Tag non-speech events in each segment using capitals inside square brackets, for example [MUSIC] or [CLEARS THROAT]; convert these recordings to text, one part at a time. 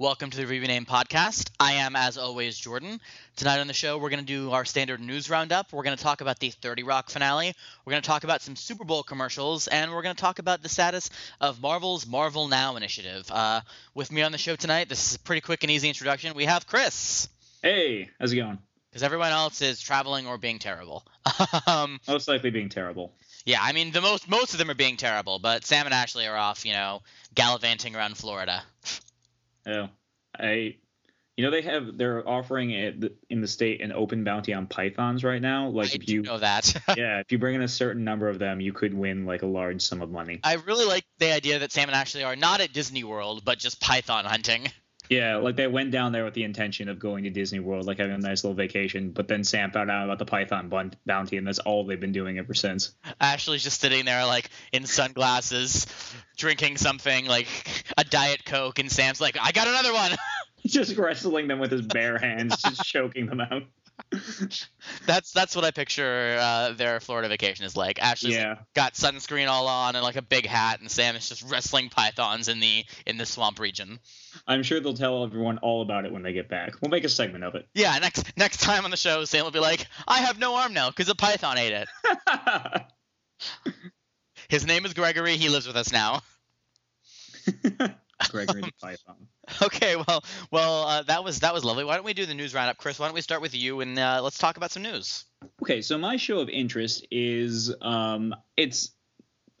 Welcome to the Review Name Podcast. I am, as always, Jordan. Tonight on the show, we're going to do our standard news roundup. We're going to talk about the 30 Rock finale. We're going to talk about some Super Bowl commercials, and we're going to talk about the status of Marvel's Marvel Now initiative. Uh, with me on the show tonight, this is a pretty quick and easy introduction. We have Chris. Hey, how's it going? Because everyone else is traveling or being terrible. [LAUGHS] um, Most likely being terrible. yeah, I mean, the most most of them are being terrible, but Sam and Ashley are off, you know, gallivanting around Florida. [LAUGHS] Oh, I, you know, they have they're offering it in the state an open bounty on pythons right now. Like I if you, know that. [LAUGHS] yeah, if you bring in a certain number of them, you could win like a large sum of money. I really like the idea that Sam and Ashley are not at Disney World, but just python hunting. [LAUGHS] Yeah, like they went down there with the intention of going to Disney World, like having a nice little vacation. But then Sam found out about the python bounty, and that's all they've been doing ever since. Ashley's just sitting there, like in sunglasses, drinking something like a diet coke, and Sam's like, "I got another one." [LAUGHS] just wrestling them with his bare hands, just [LAUGHS] choking them out. [LAUGHS] that's that's what I picture uh, their Florida vacation is like. Ashley's Yeah. got sunscreen all on and like a big hat, and Sam is just wrestling pythons in the in the swamp region. I'm sure they'll tell everyone all about it when they get back. We'll make a segment of it. Yeah, next next time on the show, Sam will be like, "I have no arm now because a python ate it." [LAUGHS] His name is Gregory. He lives with us now. [LAUGHS] Gregory the [LAUGHS] Python. Okay, well, well, uh, that was that was lovely. Why don't we do the news roundup, Chris? Why don't we start with you and uh, let's talk about some news. Okay, so my show of interest is um it's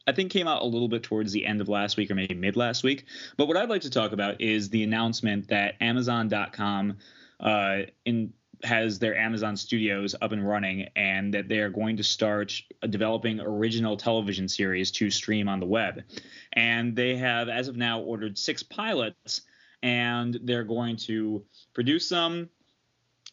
I think came out a little bit towards the end of last week or maybe mid last week. But what I'd like to talk about is the announcement that Amazon.com uh in has their Amazon studios up and running and that they are going to start developing original television series to stream on the web. And they have as of now ordered 6 pilots and they're going to produce them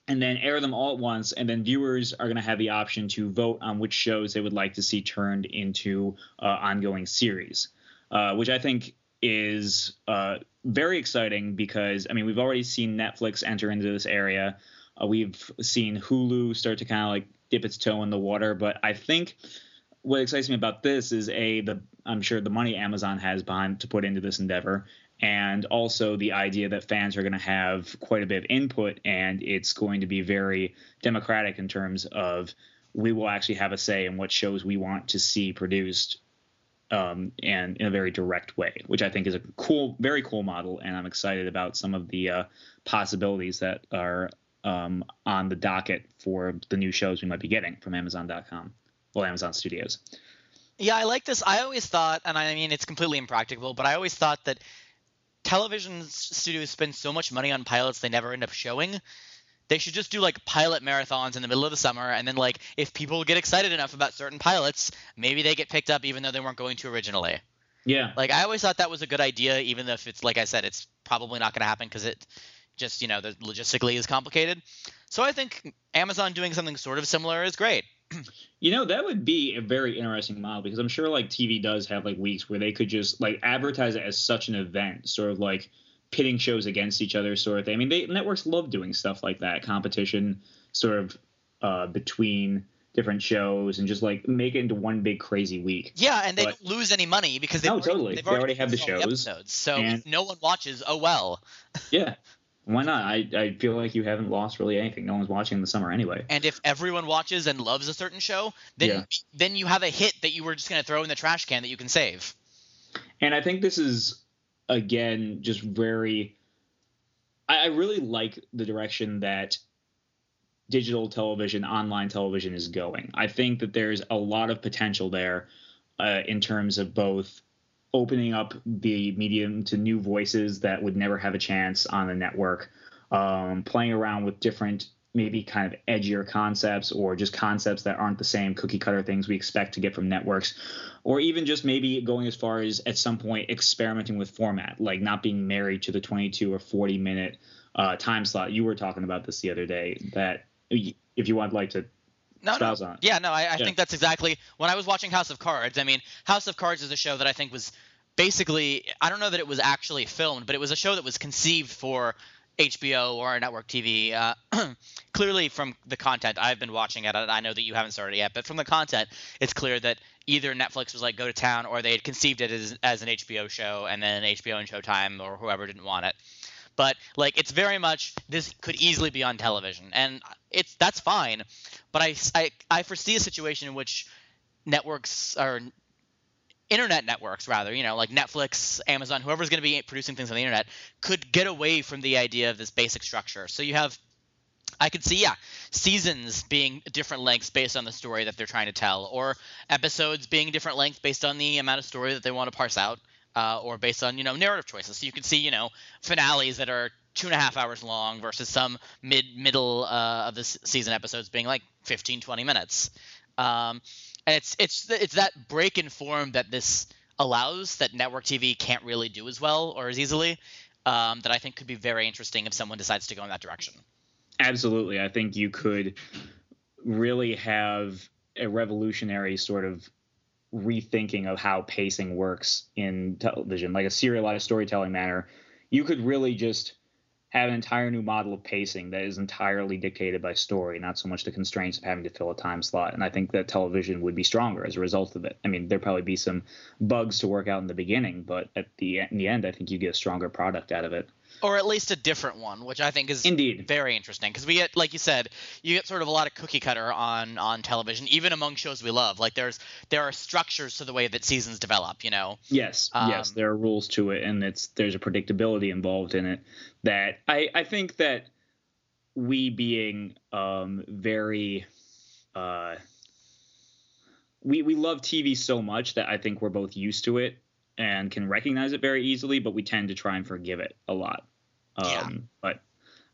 and then air them all at once and then viewers are going to have the option to vote on which shows they would like to see turned into uh, ongoing series uh, which i think is uh, very exciting because i mean we've already seen netflix enter into this area uh, we've seen hulu start to kind of like dip its toe in the water but i think what excites me about this is a the i'm sure the money amazon has behind to put into this endeavor and also the idea that fans are going to have quite a bit of input and it's going to be very democratic in terms of we will actually have a say in what shows we want to see produced um, and in a very direct way, which I think is a cool, very cool model. And I'm excited about some of the uh, possibilities that are um, on the docket for the new shows we might be getting from Amazon.com, well, Amazon Studios. Yeah, I like this. I always thought, and I mean it's completely impractical, but I always thought that television studios spend so much money on pilots they never end up showing. They should just do like pilot marathons in the middle of the summer, and then like if people get excited enough about certain pilots, maybe they get picked up even though they weren't going to originally. Yeah. Like I always thought that was a good idea, even if it's like I said, it's probably not going to happen because it just you know the logistically is complicated. So I think Amazon doing something sort of similar is great. [CLEARS THROAT] You know, that would be a very interesting model because I'm sure like TV does have like weeks where they could just like advertise it as such an event, sort of like pitting shows against each other, sort of thing. I mean, they networks love doing stuff like that, competition sort of uh, between different shows and just like make it into one big crazy week. Yeah, and they But- don't lose any money because they've No, already, totally. they've They already have the shows, episodes. So and- no one watches, oh well. [LAUGHS] Yeah. Why not? I, I feel like you haven't lost really anything. No one's watching in the summer anyway. And if everyone watches and loves a certain show, then Yeah. then you have a hit that you were just going to throw in the trash can that you can save. And I think this is again just very I, I really like the direction that digital television, online television is going. I think that there's a lot of potential there uh, in terms of both opening up the medium to new voices that would never have a chance on the network, um, playing around with different maybe kind of edgier concepts or just concepts that aren't the same cookie cutter things we expect to get from networks or even just maybe going as far as at some point experimenting with format like not being married to the 22 or 40 minute uh, time slot. You were talking about this the other day that if you would like to No, no. espouse on it. Yeah, no, I, I Yeah. think that's exactly when I was watching House of Cards. I mean, House of Cards is a show that I think was basically I don't know that it was actually filmed, but it was a show that was conceived for HBO or network TV. Uh, [CLEARS THROAT] clearly, from the content I've been watching it, I know that you haven't started yet, but from the content, it's clear that either Netflix was like go to town, or they had conceived it as, as an HBO show, and then HBO and Showtime or whoever didn't want it. but like it's very much this could easily be on television, and it's that's fine. But I I, I foresee a situation in which networks or internet networks rather you know like netflix amazon whoever's going to be producing things on the internet could get away from the idea of this basic structure so you have I could see, yeah, seasons being different lengths based on the story that they're trying to tell, or episodes being different lengths based on the amount of story that they want to parse out, uh, or based on you know narrative choices. So you could see, you know, finales that are two and a half hours long versus some mid middle uh, of the season episodes being like 15, 20 minutes. Um, and it's it's it's that break in form that this allows that network TV can't really do as well or as easily. Um, that I think could be very interesting if someone decides to go in that direction. Absolutely. I think you could really have a revolutionary sort of rethinking of how pacing works in television, like a serialized storytelling manner. You could really just have an entire new model of pacing that is entirely dictated by story, not so much the constraints of having to fill a time slot. And I think that television would be stronger as a result of it. I mean, there'd probably be some bugs to work out in the beginning, but at the in the end, I think you get a stronger product out of it or at least a different one, which I think is indeed very interesting because we get, like you said, you get sort of a lot of cookie cutter on on television, even among shows we love. Like there's there are structures to the way that seasons develop. You know. Yes, um, yes, there are rules to it, and it's there's a predictability involved in it that I I think that we being um very uh we we love TV so much that I think we're both used to it and can recognize it very easily, but we tend to try and forgive it a lot. Um, yeah. But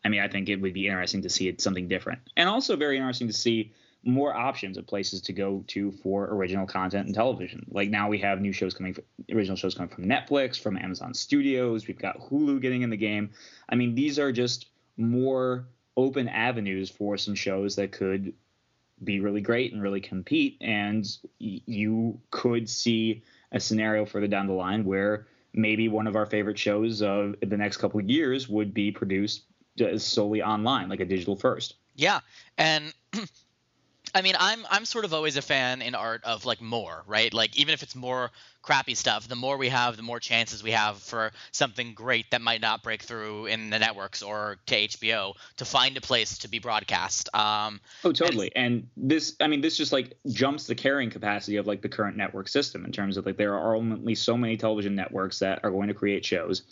I mean, I think it would be interesting to see it something different, and also very interesting to see more options of places to go to for original content and television. Like now we have new shows coming, original shows coming from Netflix, from Amazon Studios. We've got Hulu getting in the game. I mean, these are just more open avenues for some shows that could be really great and really compete. And you could see a scenario further down the line where maybe one of our favorite shows of the next couple of years would be produced uh, solely online, like a digital first. Yeah, and [CLEARS THROAT] I mean, I'm I'm sort of always a fan in art of like more, right? Like even if it's more crappy stuff, the more we have, the more chances we have for something great that might not break through in the networks or to HBO to find a place to be broadcast. Um, oh, totally. And, and this, I mean, this just like jumps the carrying capacity of like the current network system in terms of like there are only so many television networks that are going to create shows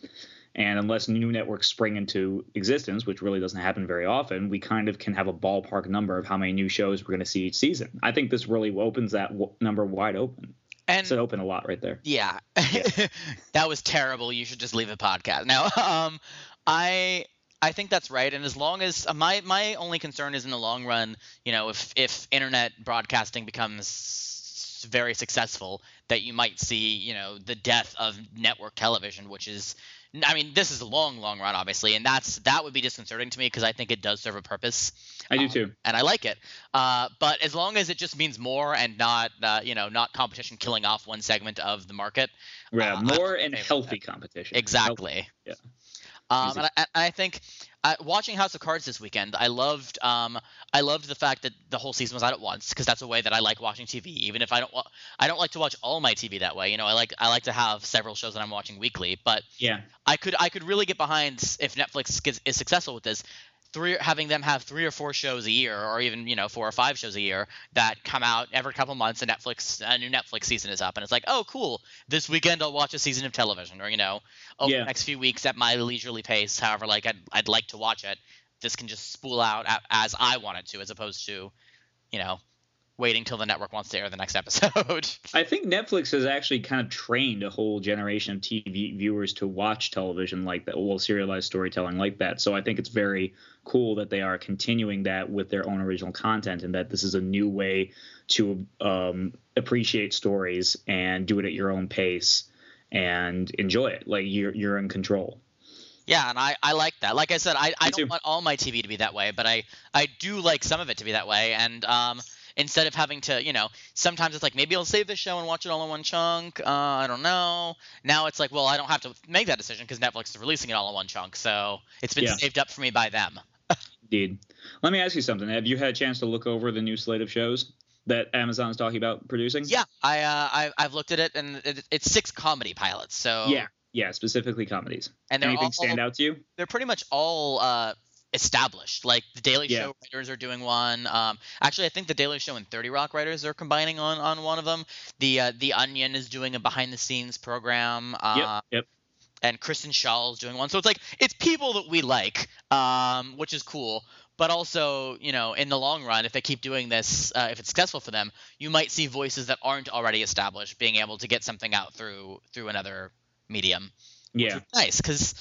and unless new networks spring into existence, which really doesn't happen very often, we kind of can have a ballpark number of how many new shows we're going to see each season. I think this really opens that w- number wide open. And it's open a lot right there. Yeah, yeah. [LAUGHS] that was terrible. You should just leave the podcast now. [LAUGHS] Um, I I think that's right. And as long as uh, my my only concern is in the long run, you know, if if internet broadcasting becomes very successful, that you might see, you know, the death of network television, which is I mean, this is a long, long run, obviously, and that's that would be disconcerting to me because I think it does serve a purpose. I do um, too, and I like it. Uh, but as long as it just means more and not, uh, you know, not competition killing off one segment of the market. Yeah, uh, more and healthy competition. Exactly. Healthy. Yeah. Um, and I, I, think uh, watching House of Cards this weekend, I loved um, I loved the fact that the whole season was out at once because that's a way that I like watching TV. Even if I don't I don't like to watch all my TV that way. You know, I like I like to have several shows that I'm watching weekly. But yeah, I could I could really get behind if Netflix gets, is successful with this three having them have three or four shows a year or even you know four or five shows a year that come out every couple months and netflix a new netflix season is up and it's like oh cool this weekend i'll watch a season of television or you know over yeah. the next few weeks at my leisurely pace however like I'd, I'd like to watch it this can just spool out as i want it to as opposed to you know waiting till the network wants to air the next episode. [LAUGHS] I think Netflix has actually kind of trained a whole generation of TV viewers to watch television like that, well, serialized storytelling like that. So I think it's very cool that they are continuing that with their own original content and that this is a new way to um, appreciate stories and do it at your own pace and enjoy it. Like you're you're in control. Yeah, and I, I like that. Like I said, I, I don't want all my TV to be that way, but I, I do like some of it to be that way. And um, instead of having to, you know, sometimes it's like maybe I'll save the show and watch it all in one chunk. Uh, I don't know. Now it's like, well, I don't have to make that decision because Netflix is releasing it all in one chunk, so it's been yeah. saved up for me by them. [LAUGHS] Indeed. Let me ask you something. Have you had a chance to look over the new slate of shows? that Amazon is talking about producing? Yeah, I, uh, I have looked at it, and it, it's six comedy pilots. So yeah, Yeah, specifically comedies. And they're Anything all, stand out to you? they're pretty much all uh, established. Like the Daily Yeah. Show writers are doing one. Um, actually, I think the Daily Show and Thirty Rock writers are combining on on one of them. The uh, the Onion is doing a behind the scenes program. Uh, yep. Yep. and Kristen Schaal is doing one. So it's like it's people that we like, um, which is cool. But also, you know, in the long run, if they keep doing this, uh, if it's successful for them, you might see voices that aren't already established being able to get something out through through another medium. which Yeah. is nice because.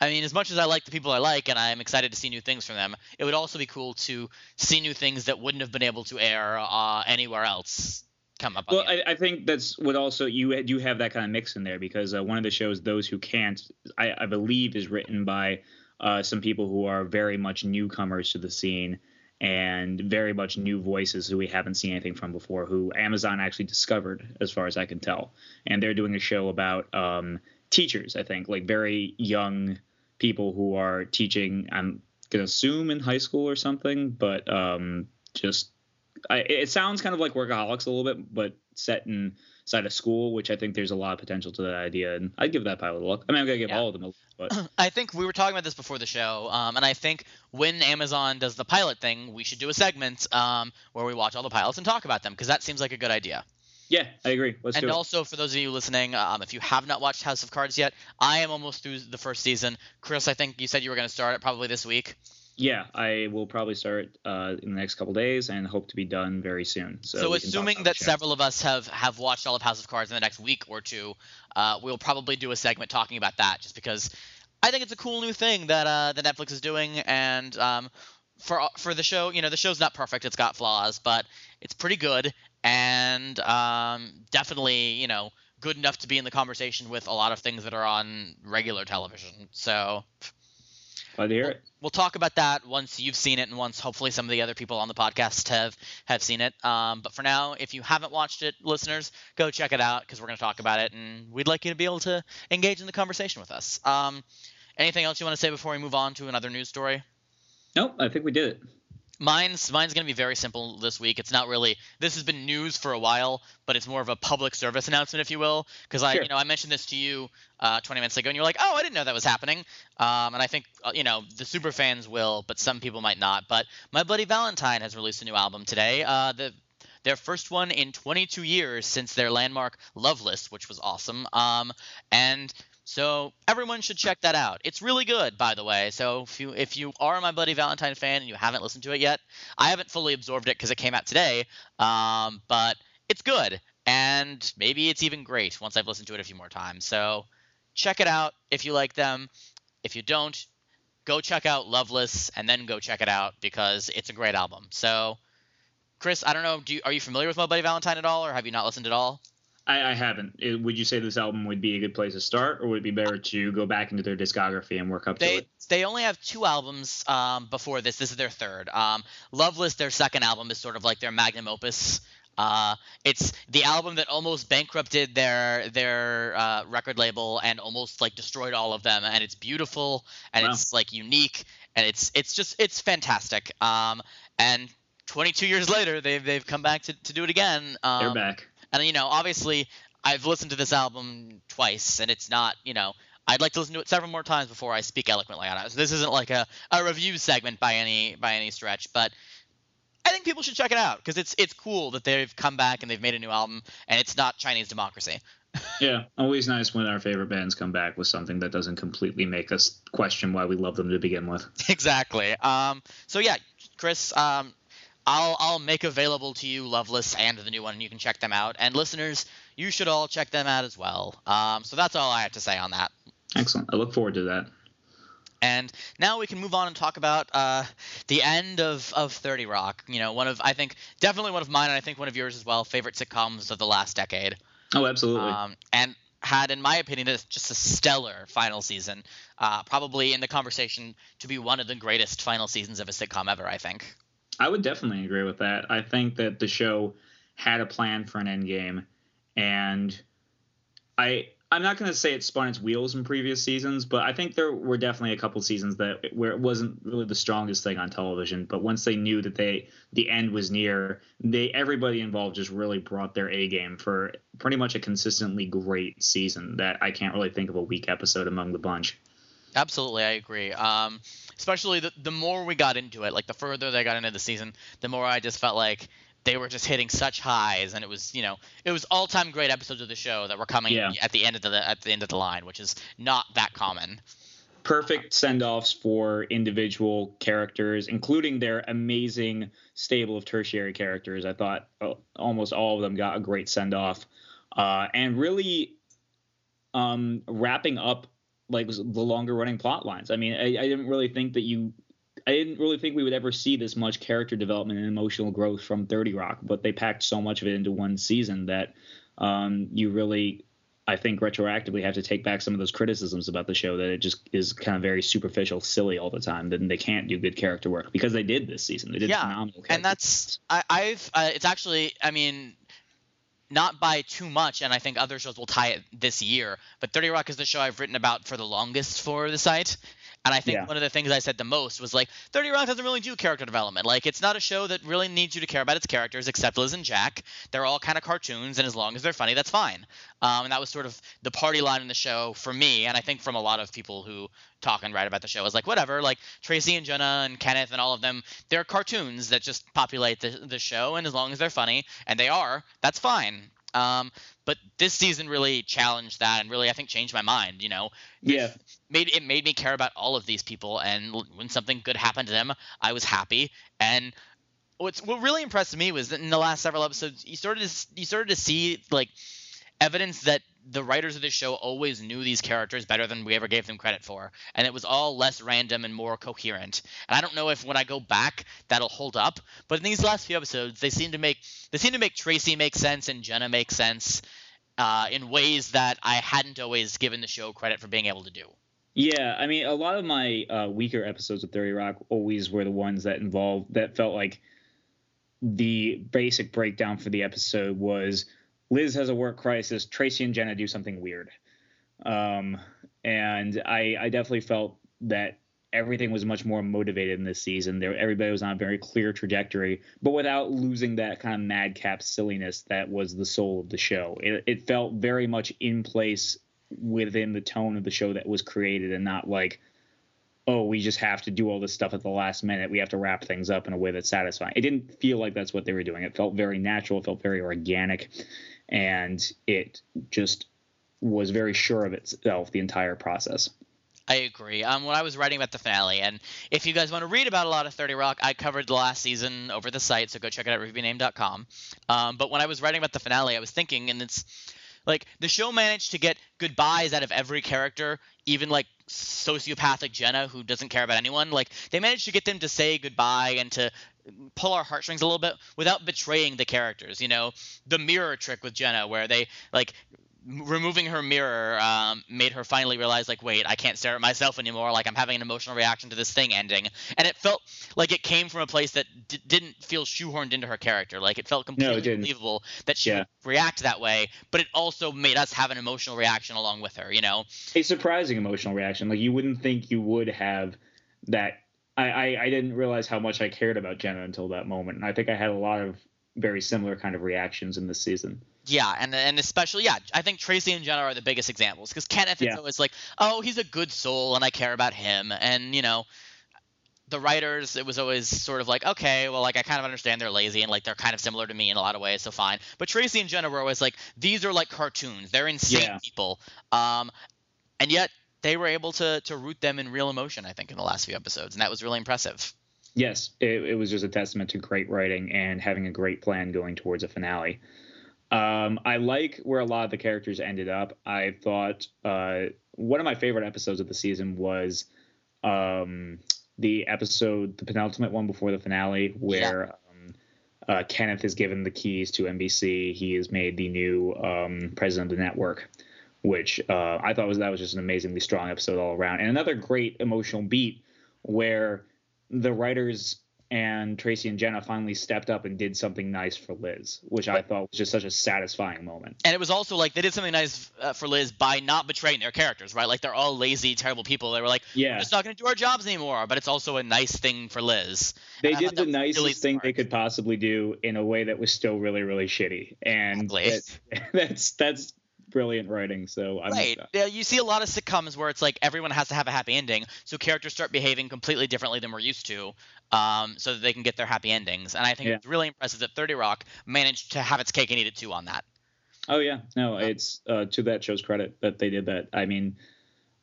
I mean, as much as I like the people I like, and I'm excited to see new things from them, it would also be cool to see new things that wouldn't have been able to air uh, anywhere else come up. Well, I, I think that's what also you do have that kind of mix in there because uh, one of the shows, Those Who Can't, I, I believe is written by uh, some people who are very much newcomers to the scene and very much new voices who we haven't seen anything from before, who Amazon actually discovered, as far as I can tell. And they're doing a show about um, teachers, I think, like very young people who are teaching. I'm gonna assume in high school or something, but um, just I, it sounds kind of like workaholics a little bit, but set inside of school, which I think there's a lot of potential to that idea, and I'd give that pilot a look. I mean, I'm gonna give Yeah. all of them a look, but [CLEARS THROAT] I think we were talking about this before the show, um, and I think when Amazon does the pilot thing, we should do a segment um, where we watch all the pilots and talk about them because that seems like a good idea. Yeah, I agree. Let's and also, for those of you listening, um, if you have not watched House of Cards yet, I am almost through the first season. Chris, I think you said you were going to start it probably this week. Yeah, I will probably start uh, in the next couple days and hope to be done very soon. So, So, we can talk assuming that several of us have have watched all of House of Cards in the next week or two, uh, we'll probably do a segment talking about that, just because I think it's a cool new thing that uh, that Netflix is doing, and um, for for the show, you know, the show's not perfect; it's got flaws, but it's pretty good, and um, definitely, you know, good enough to be in the conversation with a lot of things that are on regular television. So glad to hear it. we'll talk about that once you've seen it and once hopefully some of the other people on the podcast have have seen it um, but for now if you haven't watched it listeners go check it out because we're going to talk about it and we'd like you to be able to engage in the conversation with us um, anything else you want to say before we move on to another news story Nope, I think we did it. Mine's mine's gonna be very simple this week. It's not really this has been news for a while, but it's more of a public service announcement, if you will. Because I, Sure. you know, I mentioned this to you uh, 20 minutes ago, and you're like, "Oh, I didn't know that was happening." Um, and I think uh, you know the super fans will, but some people might not. But My Bloody Valentine has released a new album today. Uh, the their first one in 22 years since their landmark Loveless, which was awesome. Um, and so everyone should check that out. It's really good, by the way. So if you if you are My Bloody Valentine fan and you haven't listened to it yet, I haven't fully absorbed it because it came out today. Um, but it's good, and maybe it's even great once I've listened to it a few more times. So check it out if you like them. If you don't, go check out Loveless and then go check it out because it's a great album. So, Chris, I don't know, do you, are you familiar with My Bloody Valentine at all, or have you not listened at all? I, I haven't. It- would you say this album would be a good place to start, or would it be better to go back into their discography and work up to it? they only have two albums um, before this. This is their third. Um, Loveless, their second album, is sort of like their magnum opus. Uh, it's the album that almost bankrupted their their uh, record label and almost like destroyed all of them. And it's beautiful and Wow. it's like unique and it's it's just it's fantastic. Um, and 22 years [LAUGHS] later, they've they've come back to, to do it again. Um, They're back. And you know, obviously, I've listened to this album twice, and it's not, you know, I'd like to listen to it several more times before I speak eloquently on it. So this isn't like a, a review segment by any by any stretch, but I think people should check it out because it's it's cool that they've come back and they've made a new album, and it's not Chinese democracy. [LAUGHS] Yeah, always nice when our favorite bands come back with something that doesn't completely make us question why we love them to begin with. [LAUGHS] exactly. Um. So yeah, Chris. Um. I'll I'll make available to you Loveless and the new one, and you can check them out. And listeners, you should all check them out as well. Um. So that's all I have to say on that. Excellent. I look forward to that. And now we can move on and talk about uh, the end of, of 30 Rock. You know, one of, I think, definitely one of mine, and I think one of yours as well, favorite sitcoms of the last decade. Oh, absolutely. Um, and had, in my opinion, just a stellar final season. Uh, probably in the conversation to be one of the greatest final seasons of a sitcom ever, I think. I would definitely agree with that. I think that the show had a plan for an end game, and I I'm not going to say it spun its wheels in previous seasons, but I think there were definitely a couple seasons that where it wasn't really the strongest thing on television. But once they knew that they the end was near, they everybody involved just really brought their A game for pretty much a consistently great season. That I can't really think of a weak episode among the bunch. Absolutely, I agree. Um, especially the the more we got into it, like the further they got into the season, the more I just felt like they were just hitting such highs, and it was you know it was all time great episodes of the show that were coming yeah. at the end of the at the end of the line, which is not that common. Perfect send offs for individual characters, including their amazing stable of tertiary characters. I thought uh, almost all of them got a great send off, uh, and really um, wrapping up like the longer running plot lines. I mean, I, I didn't really think that you I didn't really think we would ever see this much character development and emotional growth from 30 Rock, but they packed so much of it into one season that um, you really, I think, retroactively have to take back some of those criticisms about the show that it just is kind of very superficial, silly all the time. Then they can't do good character work because they did this season. They did yeah, phenomenal. and that's I, have uh, it's actually I mean not by too much, and I think other shows will tie it this year. But 30 Rock is the show I've written about for the longest for the site, and I think yeah. one of the things I said the most was like 30 Rock doesn't really do character development. Like it's not a show that really needs you to care about its characters except Liz and Jack. They're all kind of cartoons, and as long as they're funny, that's fine. Um, and that was sort of the party line in the show for me, and I think from a lot of people who talk and write about the show is like whatever. Like Tracy and Jenna and Kenneth and all of them, they're cartoons that just populate the, the show, and as long as they're funny, and they are, that's fine. Um, but this season really challenged that and really I think changed my mind. You know, yeah, it made it made me care about all of these people, and when something good happened to them, I was happy. And what's what really impressed me was that in the last several episodes, you started to you started to see like evidence that the writers of this show always knew these characters better than we ever gave them credit for, and it was all less random and more coherent. And I don't know if when I go back that'll hold up, but in these last few episodes, they seem to make they seem to make Tracy make sense and Jenna make sense uh, in ways that I hadn't always given the show credit for being able to do. Yeah, I mean, a lot of my uh, weaker episodes of 30 Rock always were the ones that involved that felt like the basic breakdown for the episode was Liz has a work crisis. Tracy and Jenna do something weird. Um, and I, I definitely felt that everything was much more motivated in this season. There, everybody was on a very clear trajectory, but without losing that kind of madcap silliness that was the soul of the show. It, it felt very much in place within the tone of the show that was created, and not like, oh, we just have to do all this stuff at the last minute. We have to wrap things up in a way that's satisfying. It didn't feel like that's what they were doing. It felt very natural. It felt very organic and it just was very sure of itself the entire process. I agree. Um, when I was writing about the finale, and if you guys want to read about a lot of 30 Rock, I covered the last season over the site, so go check it out at reviewyname.com. Um, but when I was writing about the finale, I was thinking, and it's like the show managed to get goodbyes out of every character, even like sociopathic Jenna, who doesn't care about anyone. Like they managed to get them to say goodbye and to pull our heartstrings a little bit without betraying the characters. You know, the mirror trick with Jenna, where they like removing her mirror um, made her finally realize like wait i can't stare at myself anymore. Like i'm having an emotional reaction to this thing ending. And it felt like it came from a place that d- didn't feel shoehorned into her character. Like it felt completely no, believable that she yeah. would react that way but it also made us have an emotional reaction along with her you know? A surprising emotional reaction. Like you wouldn't think you would have that I, I, I didn't realize how much I cared about Jenna until that moment, and I think I had a lot of very similar kind of reactions in this season. Yeah, and and especially yeah, I think Tracy and Jenna are the biggest examples because Kenneth yeah. is always like, oh, he's a good soul and I care about him, and you know, the writers it was always sort of like, okay, well, like I kind of understand they're lazy and like they're kind of similar to me in a lot of ways, so fine. But Tracy and Jenna were always like, these are like cartoons, they're insane yeah. people, um, and yet they were able to to root them in real emotion. I think in the last few episodes, and that was really impressive. Yes, it, it was just a testament to great writing and having a great plan going towards a finale. Um, I like where a lot of the characters ended up. I thought uh, one of my favorite episodes of the season was um, the episode, the penultimate one before the finale, where yeah. um, uh, Kenneth is given the keys to NBC. He is made the new um, president of the network which uh, I thought was that was just an amazingly strong episode all around, and another great emotional beat where the writers and Tracy and Jenna finally stepped up and did something nice for Liz, which I thought was just such a satisfying moment. And it was also like they did something nice uh, for Liz by not betraying their characters, right? Like they're all lazy, terrible people. They were like, yeah, we're just not going to do our jobs anymore. But it's also a nice thing for Liz. They did the nicest really thing they could possibly do in a way that was still really, really shitty, and that, [LAUGHS] that's that's brilliant writing. So I'm right. Yeah, you see a lot of sitcoms where it's like everyone has to have a happy ending, so characters start behaving completely differently than we're used to, um, so that they can get their happy endings. And I think yeah. it's really impressive that 30 Rock managed to have its cake and eat it too on that. Oh yeah, no, it's uh, to that show's credit that they did that. I mean,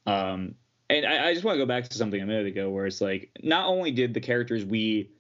um, and I, I just want to go back to something a minute ago where it's like not only did the characters we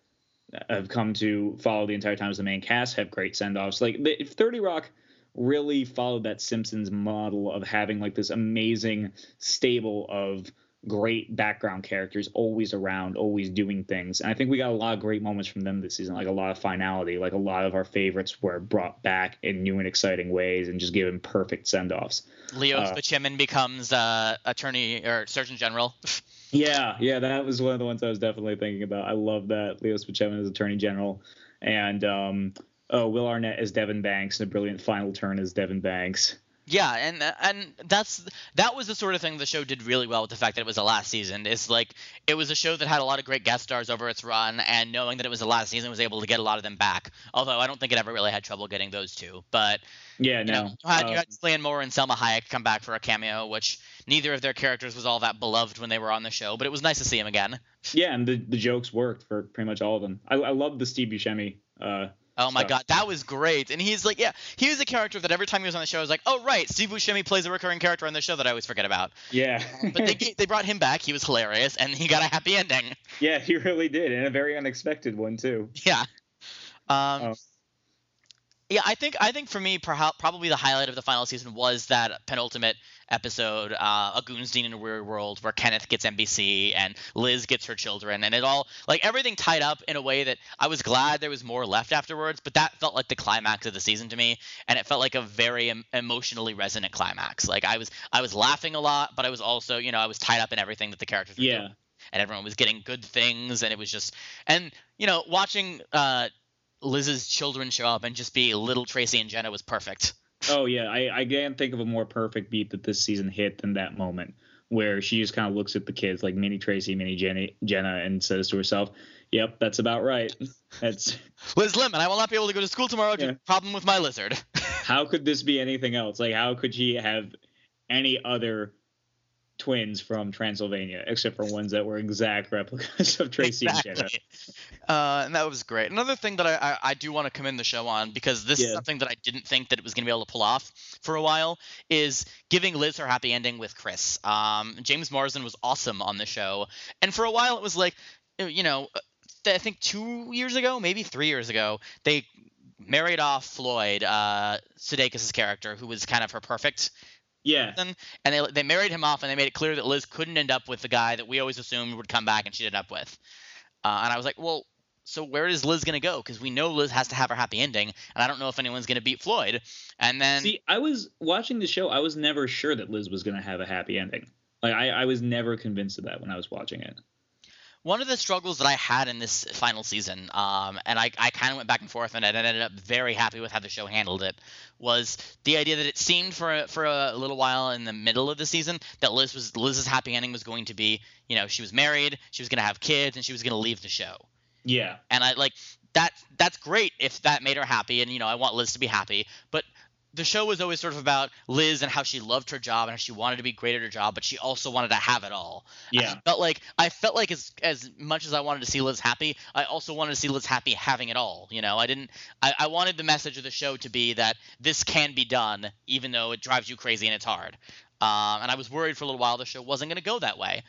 have come to follow the entire time as the main cast have great send offs, like if 30 Rock really followed that Simpsons model of having like this amazing stable of great background characters always around, always doing things. And I think we got a lot of great moments from them this season, like a lot of finality, like a lot of our favorites were brought back in new and exciting ways and just given perfect send offs. Leo uh, becomes uh, attorney or surgeon general. [LAUGHS] yeah, yeah, that was one of the ones I was definitely thinking about. I love that Leo Spaceman is attorney general. And um, oh, Will Arnett as Devon Banks and a brilliant final turn as Devon Banks. Yeah, and and that's that was the sort of thing the show did really well with the fact that it was the last season. Is like it was a show that had a lot of great guest stars over its run, and knowing that it was the last season, was able to get a lot of them back. Although I don't think it ever really had trouble getting those two. But yeah, no, know, you had, um, you had Julianne Moore and Salma Hayek come back for a cameo, which neither of their characters was all that beloved when they were on the show, but it was nice to see them again. Yeah, and the the jokes worked for pretty much all of them. I, I love the Steve Buscemi uh, Oh my god, that was great. And he's like, yeah, he was a character that every time he was on the show, I was like, oh right, Steve Buscemi plays a recurring character on the show that I always forget about. Yeah. but they they brought him back. He was hilarious, and he got a happy ending. Yeah, he really did, and a very unexpected one too. Yeah. Um, oh. Yeah, I think I think for me, perhaps probably the highlight of the final season was that penultimate episode, uh, A Goon's Deed in a Weary World, where Kenneth gets NBC and Liz gets her children, and it all like everything tied up in a way that I was glad there was more left afterwards, but that felt like the climax of the season to me, and it felt like a very em- emotionally resonant climax. Like I was I was laughing a lot, but I was also you know I was tied up in everything that the characters were yeah. doing, and everyone was getting good things, and it was just and you know watching. uh Liz's children show up and just be little Tracy and Jenna was perfect. Oh yeah, I, I can't think of a more perfect beat that this season hit than that moment where she just kind of looks at the kids like mini Tracy, mini Jenny, Jenna, and says to herself, "Yep, that's about right." That's [LAUGHS] Liz Lemon. I will not be able to go to school tomorrow. Yeah. Problem with my lizard. [LAUGHS] how could this be anything else? Like, how could she have any other twins from Transylvania, except for ones that were exact replicas of Tracy exactly. and Jenna. Uh, and that was great. Another thing that I, I, I do want to commend the show on, because this yeah. is something that I didn't think that it was going to be able to pull off for a while, is giving Liz her happy ending with Chris. Um, James Marsden was awesome on the show. And for a while, it was like, you know, I think two years ago, maybe three years ago, they married off Floyd, uh, Sudeikis' character, who was kind of her perfect yeah. And they they married him off, and they made it clear that Liz couldn't end up with the guy that we always assumed would come back, and she'd end up with. Uh, and I was like, well, so where is Liz going to go? Because we know Liz has to have her happy ending, and I don't know if anyone's going to beat Floyd. And then see, I was watching the show. I was never sure that Liz was going to have a happy ending. Like I, I was never convinced of that when I was watching it one of the struggles that I had in this final season, um, and I, I kind of went back and forth, and I ended up very happy with how the show handled it, was the idea that it seemed for a, for a little while in the middle of the season that Liz was Liz's happy ending was going to be, you know, she was married, she was going to have kids, and she was going to leave the show. Yeah. And I like that. That's great if that made her happy, and you know, I want Liz to be happy, but the show was always sort of about Liz and how she loved her job and how she wanted to be great at her job, but she also wanted to have it all. Yeah. I felt like I felt like as as much as I wanted to see Liz happy, I also wanted to see Liz happy having it all. You know, I didn't I, I wanted the message of the show to be that this can be done, even though it drives you crazy and it's hard. Um, and I was worried for a little while the show wasn't going to go that way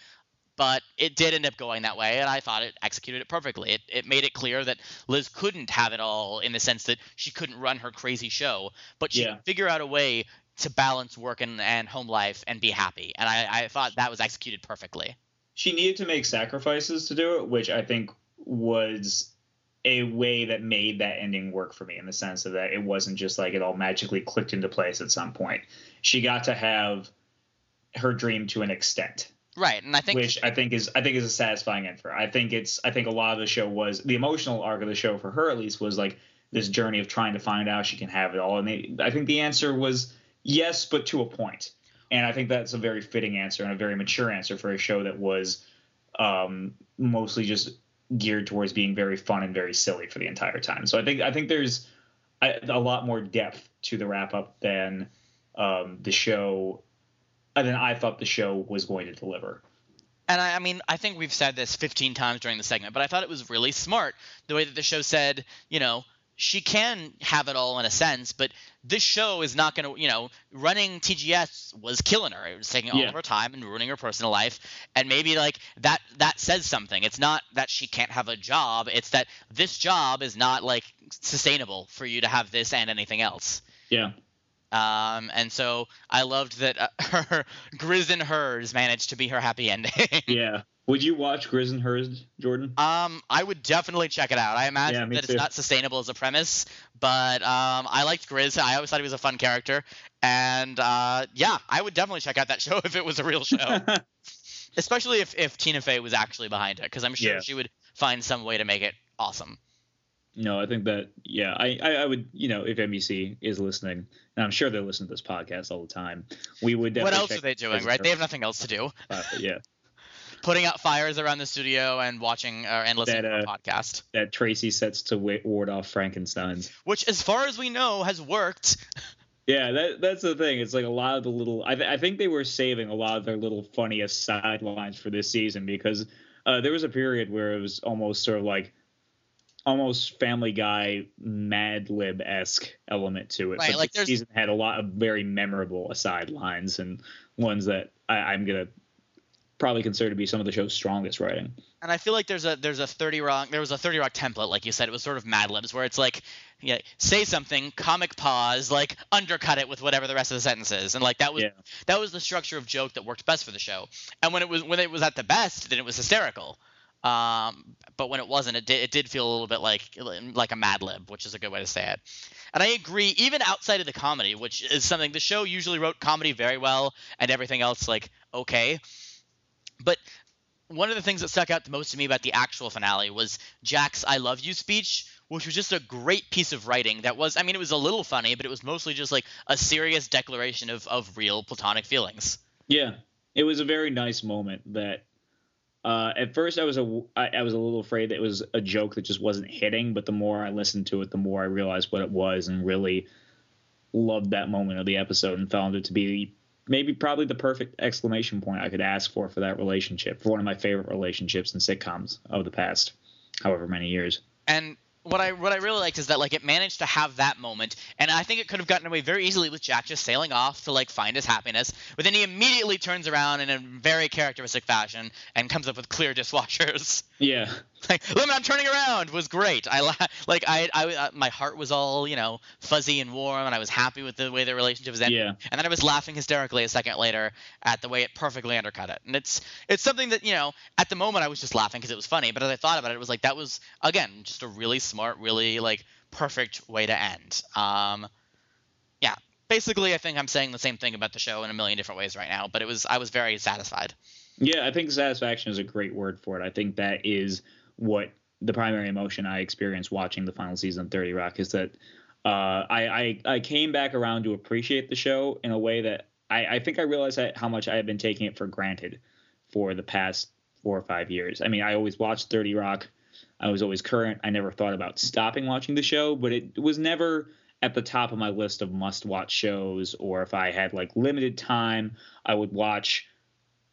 but it did end up going that way, and I thought it executed it perfectly. It, it made it clear that Liz couldn't have it all in the sense that she couldn't run her crazy show, but she yeah. could figure out a way to balance work and, and home life and be happy. And I, I thought that was executed perfectly. She needed to make sacrifices to do it, which I think was a way that made that ending work for me in the sense of that it wasn't just like it all magically clicked into place at some point. She got to have her dream to an extent Right, and I think which I think is I think is a satisfying end for her. I think it's I think a lot of the show was the emotional arc of the show for her at least was like this journey of trying to find out she can have it all. And they, I think the answer was yes, but to a point. And I think that's a very fitting answer and a very mature answer for a show that was um, mostly just geared towards being very fun and very silly for the entire time. So I think I think there's a, a lot more depth to the wrap up than um, the show than I thought the show was going to deliver. And I, I, mean, I think we've said this 15 times during the segment, but I thought it was really smart the way that the show said, you know, she can have it all in a sense, but this show is not going to, you know, running TGS was killing her. It was taking all yeah. of her time and ruining her personal life. And maybe like that that says something. It's not that she can't have a job. It's that this job is not like sustainable for you to have this and anything else. Yeah. Um, and so I loved that uh, [LAUGHS] her Grizz and Herz managed to be her happy ending. [LAUGHS] yeah. Would you watch Grizz and Herz, Jordan? Um, I would definitely check it out. I imagine yeah, that too. it's not sustainable as a premise, but um, I liked Grizz. I always thought he was a fun character, and uh, yeah, I would definitely check out that [LAUGHS] show if it was a real show. Especially if, if Tina Fey was actually behind it, because I'm sure yeah. she would find some way to make it awesome. No, I think that yeah, I, I, I would you know if NBC is listening, and I'm sure they're listening to this podcast all the time, we would. What else are they doing? Right, they have nothing else to do. [LAUGHS] Uh, yeah, [LAUGHS] putting out fires around the studio and watching uh, and listening that, uh, to a podcast. That Tracy sets to ward off Frankenstein's. Which, as far as we know, has worked. [LAUGHS] Yeah, that that's the thing. It's like a lot of the little. I, th- I think they were saving a lot of their little funniest sidelines for this season because uh, there was a period where it was almost sort of like almost Family Guy Mad Lib esque element to it. Right, but like this season had a lot of very memorable aside lines and ones that I, I'm gonna probably considered to be some of the show's strongest writing. And I feel like there's a there's a 30 rock there was a 30 rock template like you said it was sort of Mad Libs where it's like yeah say something comic pause like undercut it with whatever the rest of the sentence is and like that was yeah. that was the structure of joke that worked best for the show. And when it was when it was at the best then it was hysterical. Um, but when it wasn't, it did, it did feel a little bit like like a Mad Lib, which is a good way to say it. And I agree, even outside of the comedy, which is something the show usually wrote comedy very well, and everything else like okay. But one of the things that stuck out the most to me about the actual finale was Jack's "I love you" speech, which was just a great piece of writing. That was, I mean, it was a little funny, but it was mostly just like a serious declaration of of real platonic feelings. Yeah, it was a very nice moment. That uh, at first I was a I, I was a little afraid that it was a joke that just wasn't hitting, but the more I listened to it, the more I realized what it was, and really loved that moment of the episode and found it to be maybe probably the perfect exclamation point I could ask for for that relationship, for one of my favorite relationships in sitcoms of the past, however many years. And what I what I really liked is that like it managed to have that moment, and I think it could have gotten away very easily with Jack just sailing off to like find his happiness, but then he immediately turns around in a very characteristic fashion and comes up with clear dishwashers. Yeah. [LAUGHS] Like Lemon, I'm turning around was great. I [LAUGHS] like I, I uh, my heart was all you know fuzzy and warm, and I was happy with the way the relationship was ending. Yeah. And then I was laughing hysterically a second later at the way it perfectly undercut it. And it's it's something that you know at the moment I was just laughing because it was funny, but as I thought about it, it was like that was again just a really smart, really like perfect way to end. Um, yeah, basically, I think I'm saying the same thing about the show in a million different ways right now, but it was I was very satisfied. Yeah, I think satisfaction is a great word for it. I think that is what the primary emotion I experienced watching the final season of 30 Rock is that uh, I, I, I came back around to appreciate the show in a way that I, I think I realized how much I had been taking it for granted for the past four or five years. I mean, I always watched 30 Rock. I was always current. I never thought about stopping watching the show, but it was never at the top of my list of must watch shows or if I had like limited time, I would watch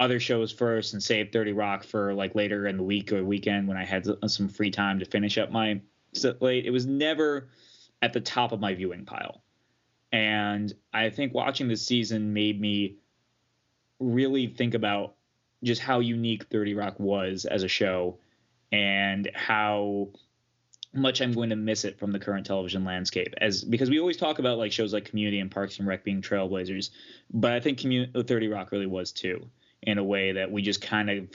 other shows first and save 30 Rock for like later in the week or weekend when I had some free time to finish up my slate. It was never at the top of my viewing pile. And I think watching this season made me really think about just how unique 30 Rock was as a show and how much I'm going to miss it from the current television landscape as because we always talk about like shows like Community and Parks and Rec being trailblazers, but I think Community 30 Rock really was too in a way that we just kind of,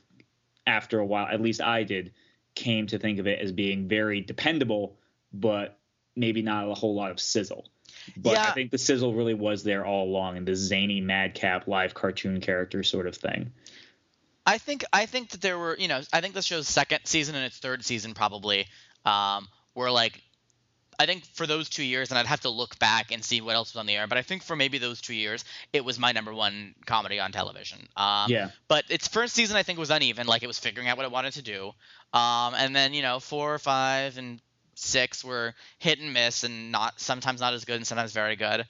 after a while, at least I did, came to think of it as being very dependable, but maybe not a whole lot of sizzle. But yeah. I think the sizzle really was there all along in the zany madcap live cartoon character sort of thing. I think I think that there were you know I think the show's second season and its third season probably um, were like I think for those two years, and I'd have to look back and see what else was on the air, but I think for maybe those two years, it was my number one comedy on television. Um, Yeah. But its first season, I think, was uneven. Like it was figuring out what it wanted to do. Um, and then you know, four, five, and six were hit and miss, and not sometimes not as good, and sometimes very good.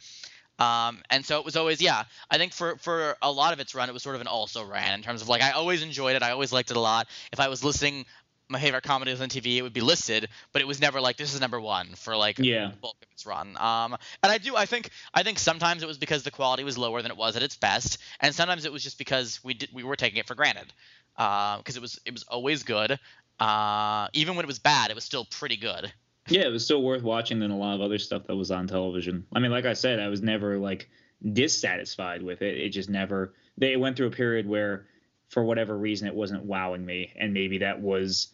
Um, and so it was always, yeah. I think for for a lot of its run, it was sort of an also ran in terms of like I always enjoyed it. I always liked it a lot. If I was listening, my favorite comedies on TV, it would be listed, but it was never like this is number one for like Yeah. the bulk of its run. Um, and I do, I think, I think sometimes it was because the quality was lower than it was at its best, and sometimes it was just because we did we were taking it for granted, because it was it was always good. Uh, even when it was bad, it was still pretty good. Yeah, it was still worth watching than a lot of other stuff that was on television. I mean, like I said, I was never like dissatisfied with it. It just never. They went through a period where, for whatever reason, it wasn't wowing me, and maybe that was,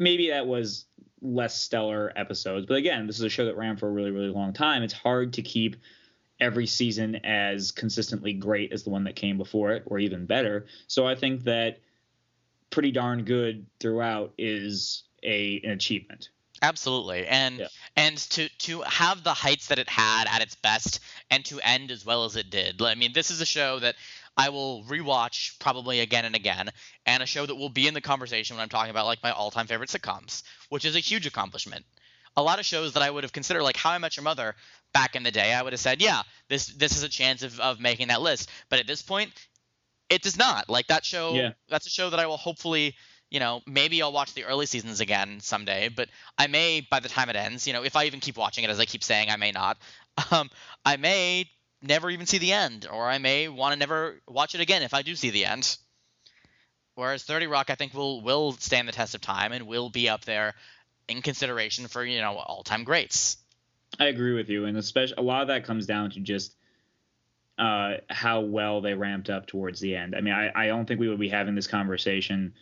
maybe that was less stellar episodes. But again, this is a show that ran for a really, really long time. It's hard to keep every season as consistently great as the one that came before it, or even better. So I think that pretty darn good throughout is a an achievement. Absolutely, and Yeah. and to to have the heights that it had at its best, and to end as well as it did. I mean, this is a show that I will rewatch probably again and again, and a show that will be in the conversation when I'm talking about like my all-time favorite sitcoms, which is a huge accomplishment. A lot of shows that I would have considered like How I Met Your Mother back in the day, I would have said, yeah, this this is a chance of, of making that list. But at this point, it does not. Like that show, Yeah. that's a show that I will hopefully you know, maybe I'll watch the early seasons again someday, but I may by the time it ends, you know, if I even keep watching it as I keep saying I may not, [LAUGHS] um, I may never even see the end, or I may want to never watch it again if I do see the end. Whereas 30 Rock, I think will will stand the test of time and will be up there in consideration for you know all time greats. I agree with you, and especially a lot of that comes down to just uh, how well they ramped up towards the end. I mean, I, I don't think we would be having this conversation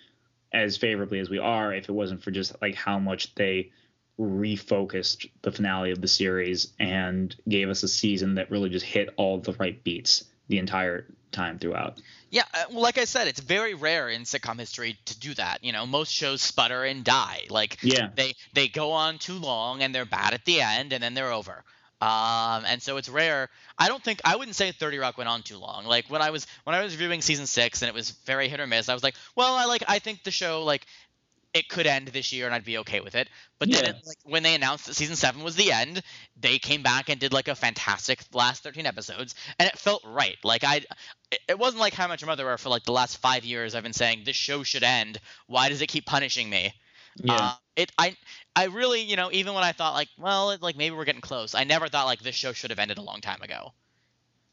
as favorably as we are if it wasn't for just like how much they refocused the finale of the series and gave us a season that really just hit all the right beats the entire time throughout. Yeah, uh, well, like I said, it's very rare in sitcom history to do that. You know, most shows sputter and die. Like Yeah. they they go on too long and they're bad at the end and then they're over. Um, and so it's rare. I don't think I wouldn't say 30 Rock went on too long. Like when I was when I was reviewing season six and it was very hit or miss, I was like, well, I like I think the show like it could end this year and I'd be okay with it. But then it, like when they announced that season seven was the end, they came back and did like a fantastic last 13 episodes, and it felt right. Like I, it- it wasn't like How Much Mother where for like the last five years I've been saying this show should end. Why does it keep punishing me? Yeah. Uh, it I I really you know even when I thought like well it, like maybe we're getting close, I never thought like this show should have ended a long time ago.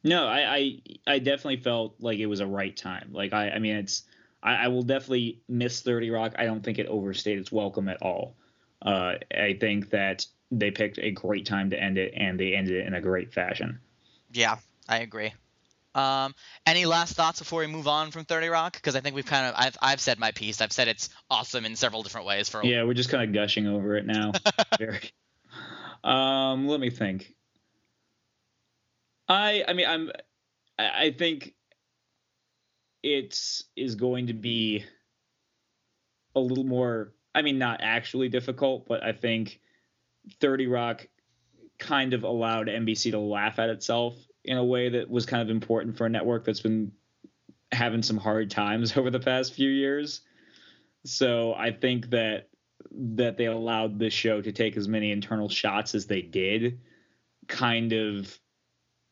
No, I, I I definitely felt like it was a right time. Like I I mean it's I, I will definitely miss Thirty Rock. I don't think it overstayed its welcome at all. Uh, I think that they picked a great time to end it, and they ended it in a great fashion. Yeah, I agree. Um, any last thoughts before we move on from 30 Rock? Because I think we've kind of I've I've said my piece. I've said it's awesome in several different ways for a Yeah, we're just kind of gushing over it now. [LAUGHS] [LAUGHS] Um, let me think. I I mean I'm I I think it is going to be a little more I mean not actually difficult, but I think 30 Rock kind of allowed NBC to laugh at itself in a way that was kind of important for a network that's been having some hard times [LAUGHS] over the past few years. So I think that that they allowed this show to take as many internal shots as they did kind of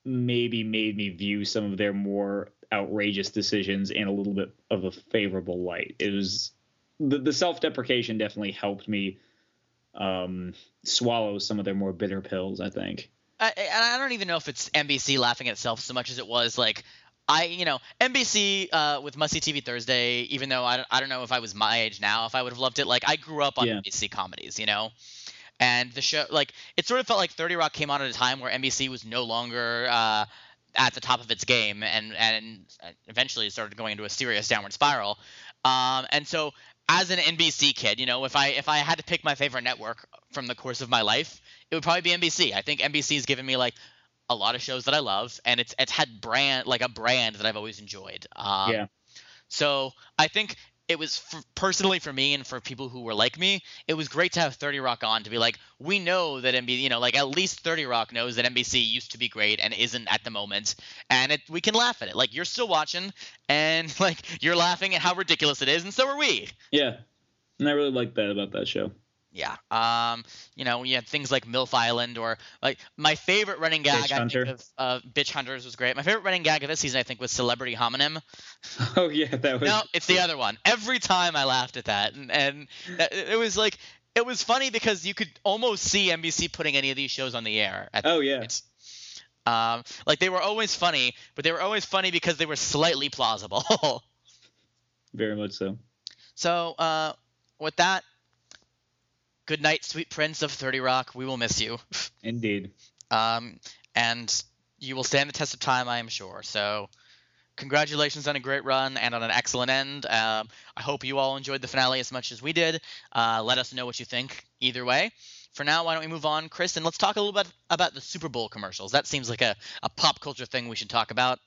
maybe made me view some of their more outrageous decisions in a little bit of a favorable light. It was the, the self-deprecation definitely helped me um, swallow some of their more bitter pills, I think. I, and I don't even know if it's NBC laughing at itself so much as it was like I, you know, NBC uh, with Must See TV Thursday. Even though I don't, I don't know if I was my age now, if I would have loved it. Like I grew up on Yeah. NBC comedies, you know, and the show, like, it sort of felt like 30 Rock came on at a time where NBC was no longer uh, at the top of its game, and and eventually started going into a serious downward spiral. Um, and so as an NBC kid, you know, if I if I had to pick my favorite network from the course of my life, it would probably be NBC. I think NBC's given me like a lot of shows that I love, and it's it's had brand like a brand that I've always enjoyed. Um, Yeah. So I think it was for, personally for me and for people who were like me, it was great to have 30 Rock on to be like, we know that NBC, you know, like at least 30 Rock knows that NBC used to be great and isn't at the moment, and it, we can laugh at it. Like you're still watching, and [LAUGHS] like you're laughing at how ridiculous it is, and so are we. Yeah, and I really like that about that show. Yeah. Um, you know, you had things like MILF Island or like my favorite running gag I think of uh, Bitch Hunters was great. My favorite running gag of this season I think was Celebrity Homonym. [LAUGHS] Oh yeah, that was. No, it's the other one. Every time I laughed at that, and, and it was like it was funny because you could almost see NBC putting any of these shows on the air. At Oh yeah. Um, like they were always funny, but they were always funny because they were slightly plausible. [LAUGHS] Very much so. so uh, with that, good night, sweet prince of Thirty Rock. We will miss you, Indeed. um, and you will stand the test of time, I am sure. So. Congratulations on a great run and on an excellent end. Um, I hope you all enjoyed the finale as much as we did. Uh, let us know what you think either way. For now, why don't we move on, Chris, and let's talk a little bit about the Super Bowl commercials. That seems like a, a pop culture thing we should talk about.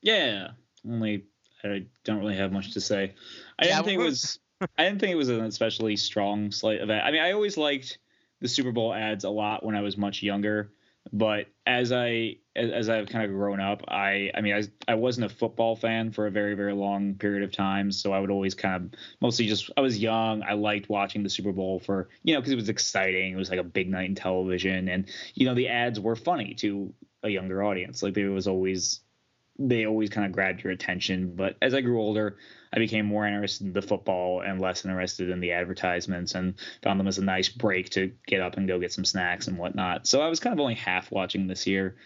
Yeah. Only I don't really have much to say. I Yeah, didn't think it was. [LAUGHS] I didn't think it was an especially strong slate ad. I mean, I always liked the Super Bowl ads a lot when I was much younger, but as I as, as I've kind of grown up, I I mean, I I wasn't a football fan for a very very long period of time, so I would always kind of mostly just I was young. I liked watching the Super Bowl for you know because it was exciting. It was like a big night in television, and you know the ads were funny to a younger audience. Like there was always they always kind of grabbed your attention. But as I grew older, I became more interested in the football and less interested in the advertisements and found them as a nice break to get up and go get some snacks and whatnot. So I was kind of only half watching this year.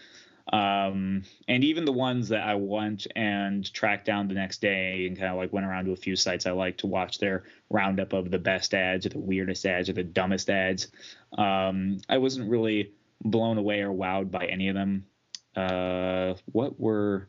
Um, and even the ones that I went and tracked down the next day and kind of like went around to a few sites I like to watch their roundup of the best ads or the weirdest ads or the dumbest ads. Um, I wasn't really blown away or wowed by any of them. Uh, what were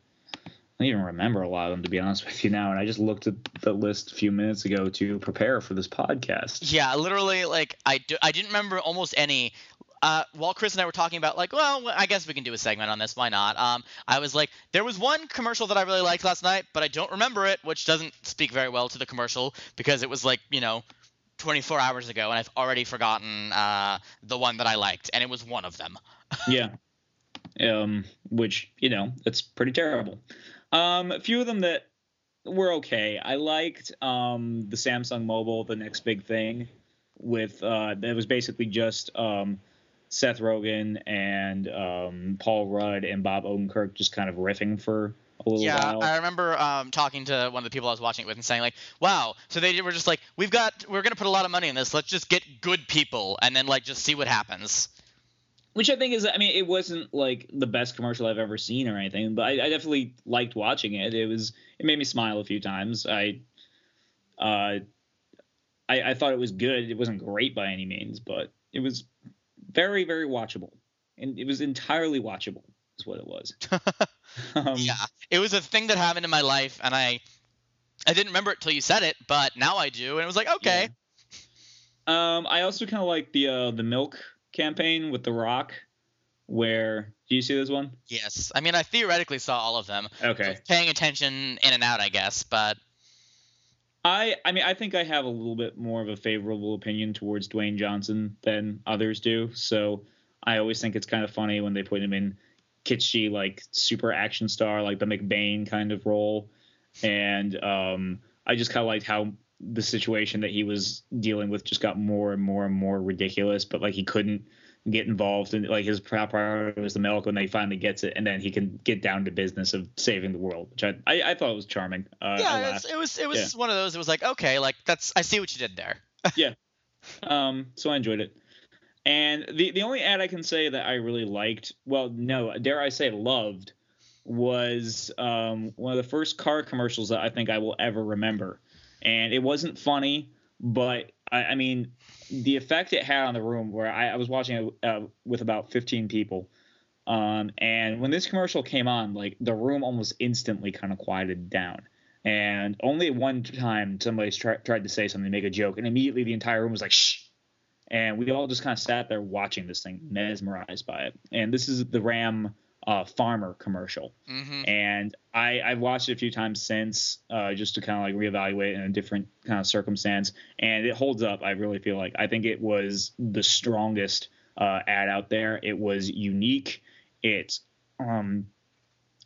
I don't even remember a lot of them to be honest with you now, and I just looked at the list a few minutes ago to prepare for this podcast. Yeah, literally, like I do, I didn't remember almost any. Uh, while Chris and I were talking about, like, well, I guess we can do a segment on this. Why not? Um, I was like, there was one commercial that I really liked last night, but I don't remember it, which doesn't speak very well to the commercial because it was like, you know, 24 hours ago, and I've already forgotten uh, the one that I liked, and it was one of them. [LAUGHS] yeah, um, which you know it's pretty terrible. Um, a few of them that were okay. I liked um the Samsung Mobile, the next big thing, with uh that was basically just um Seth Rogen and um Paul Rudd and Bob Odenkirk just kind of riffing for a little Yeah, while. Yeah, I remember um, talking to one of the people I was watching it with and saying like, "Wow!" So they were just like, "We've got, we're gonna put a lot of money in this. Let's just get good people, and then like just see what happens." Which I think is, I mean, it wasn't like the best commercial I've ever seen or anything, but I, I definitely liked watching it. It was, it made me smile a few times. I, uh, I, I thought it was good. It wasn't great by any means, but it was very, very watchable, and it was entirely watchable. Is what it was. [LAUGHS] um, yeah, it was a thing that happened in my life, and I, I didn't remember it till you said it, but now I do, and it was like, okay, Um, I also kind of like the uh, the milk campaign with The Rock, where do you see this one? yes. I mean, I theoretically saw all of them. Okay. Just paying attention in and out, I guess, but I I mean I think I have a little bit more of a favorable opinion towards Dwayne Johnson than others do. So I always think it's kind of funny when they put him in kitschy like super action star like the McBain kind of role. And um I just kind of liked how the situation that he was dealing with just got more and more and more ridiculous, but like he couldn't get involved in like his priority was the milk when they finally gets it and then he can get down to business of saving the world which i i, I thought was charming uh, yeah, it's, it was it was one of those. It was like, okay, like that's I see what you did there. [LAUGHS] Yeah um, so I enjoyed it. And the the only ad I can say that I really liked, well, no, dare I say loved, was um, one of the first car commercials that I think I will ever remember. And it wasn't funny, but I, I mean, the effect it had on the room where I, I was watching it uh, with about 15 people. Um, and when this commercial came on, like the room almost instantly kind of quieted down. And only one time somebody try, tried to say something, make a joke, and immediately the entire room was like, shh. And we all just kind of sat there watching this thing, mesmerized by it. And this is the Ram uh, farmer commercial, hmm and I I've watched it a few times since uh, just to kind of like reevaluate in a different kind of circumstance, and it holds up. I really feel like I think it was the strongest uh, ad out there. It was unique. It um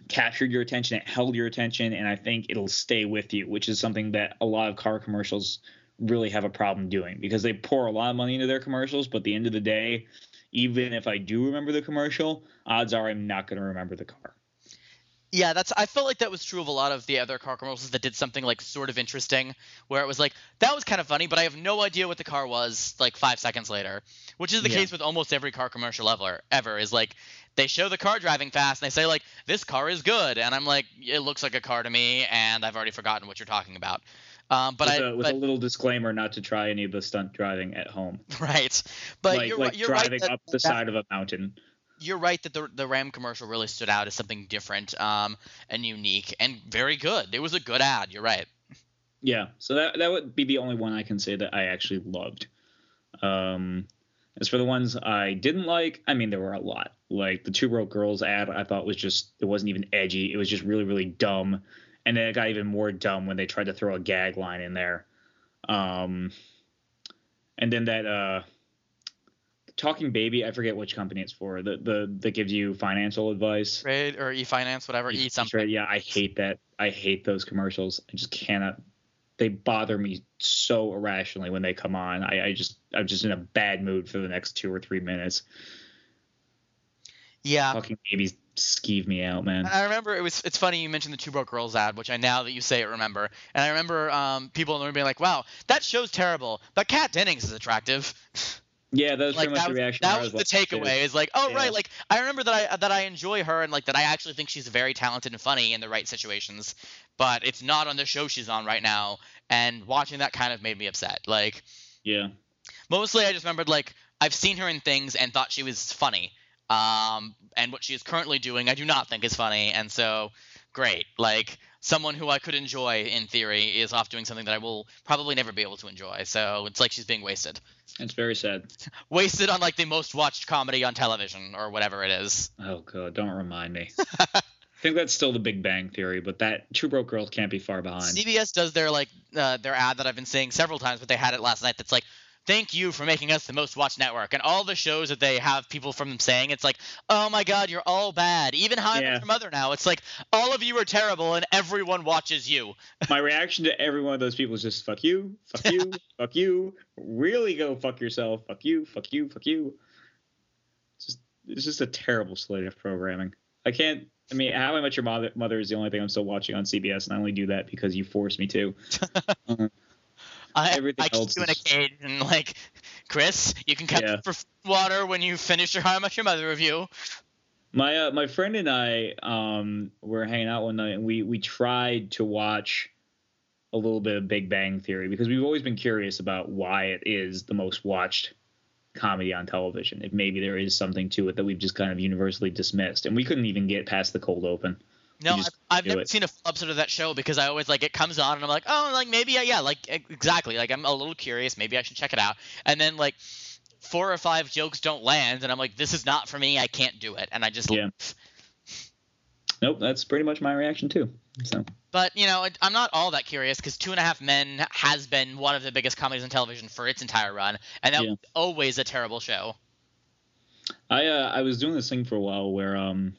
captured your attention. It held your attention, and I think it'll stay with you, which is something that a lot of car commercials really have a problem doing because they pour a lot of money into their commercials, but at the end of the day, even if I do remember the commercial, odds are I'm not going to remember the car. Yeah, that's. I felt like that was true of a lot of the other car commercials that did something like sort of interesting, where it was like that was kind of funny, but I have no idea what the car was like five seconds later, which is the Yeah. case with almost every car commercial ever. Ever is like they show the car driving fast and they say like this car is good, and I'm like it looks like a car to me, and I've already forgotten what you're talking about. Um, but with, I a, with but, a little disclaimer not to try any of the stunt driving at home, [LAUGHS] right, but like you're like. You're driving right that, up the that- side of a mountain. you're right that the the Ram commercial really stood out as something different um, and unique and very good. It was a good ad. You're right. Yeah, so that that would be the only one I can say that I actually loved. Um, as for the ones I didn't like, I mean there were a lot. Like the Two Broke Girls ad, I thought was just it wasn't even edgy. It was just really really dumb, and then it got even more dumb when they tried to throw a gag line in there. Um, and then that uh, Talking Baby, I forget which company it's for. The the that gives you financial advice. Trade or e-finance, whatever, e something. Yeah, I hate that. I hate those commercials. I just cannot. They bother me so irrationally when they come on. I, I just I'm just in a bad mood for the next two or three minutes. Yeah. Talking babies skeeve me out, man. I remember it was. It's funny you mentioned the Two Broke Girls ad, which I now that you say it remember. And I remember um, people in the room being like, "Wow, that show's terrible, but Kat Dennings is attractive." [LAUGHS] Yeah, that was like pretty much that the reaction. that I was the takeaway. Is like, oh Yeah. right, like I remember that I that I enjoy her and like that I actually think she's very talented and funny in the right situations, but it's not on the show she's on right now. And watching that kind of made me upset. Like Yeah, mostly I just remembered like I've seen her in things and thought she was funny. Um, and what she is currently doing, I do not think is funny, and so great. Like someone who I could enjoy in theory is off doing something that I will probably never be able to enjoy. So it's like she's being wasted, it's very sad. [LAUGHS] wasted on like the most watched comedy on television or whatever it is. Oh god, don't remind me. [LAUGHS] I think that's still the Big Bang Theory, but that Two Broke Girls can't be far behind. CBS does their like uh, their ad that I've been seeing several times, but they had it last night. That's like, thank you for making us the most watched network, and all the shows that they have people from them saying, it's like, oh my god, you're all bad. Even How I Met Your Mother now, it's like all of you are terrible, and everyone watches you. My reaction to every one of those people is just fuck you, fuck you, [LAUGHS] fuck you. Really go fuck yourself. Fuck you, fuck you, fuck you. It's just it's just a terrible slate of programming. I can't. I mean, How I Met Your Mother, Mother is the only thing I'm still watching on CBS, and I only do that because you forced me to. [LAUGHS] Um, I, Everything I keep else you in a cage, and like, Chris, you can come Yeah. for water when you finish your How Met Your Mother review. My uh, my friend and I um were hanging out one night, and we we tried to watch a little bit of Big Bang Theory because we've always been curious about why it is the most watched comedy on television. If maybe there is something to it that we've just kind of universally dismissed, and we couldn't even get past the cold open. No, I've, I've never it. seen a full episode of that show because I always like it comes on and I'm like, oh, like maybe yeah, yeah, like exactly, like I'm a little curious, maybe I should check it out, and then like four or five jokes don't land, and I'm like, this is not for me, I can't do it, and I just Yeah. leave. [LAUGHS] Nope, that's pretty much my reaction too. So But you know, I'm not all that curious because Two and a Half Men has been one of the biggest comedies on television for its entire run, and that Yeah. was always a terrible show. I uh, I was doing this thing for a while where um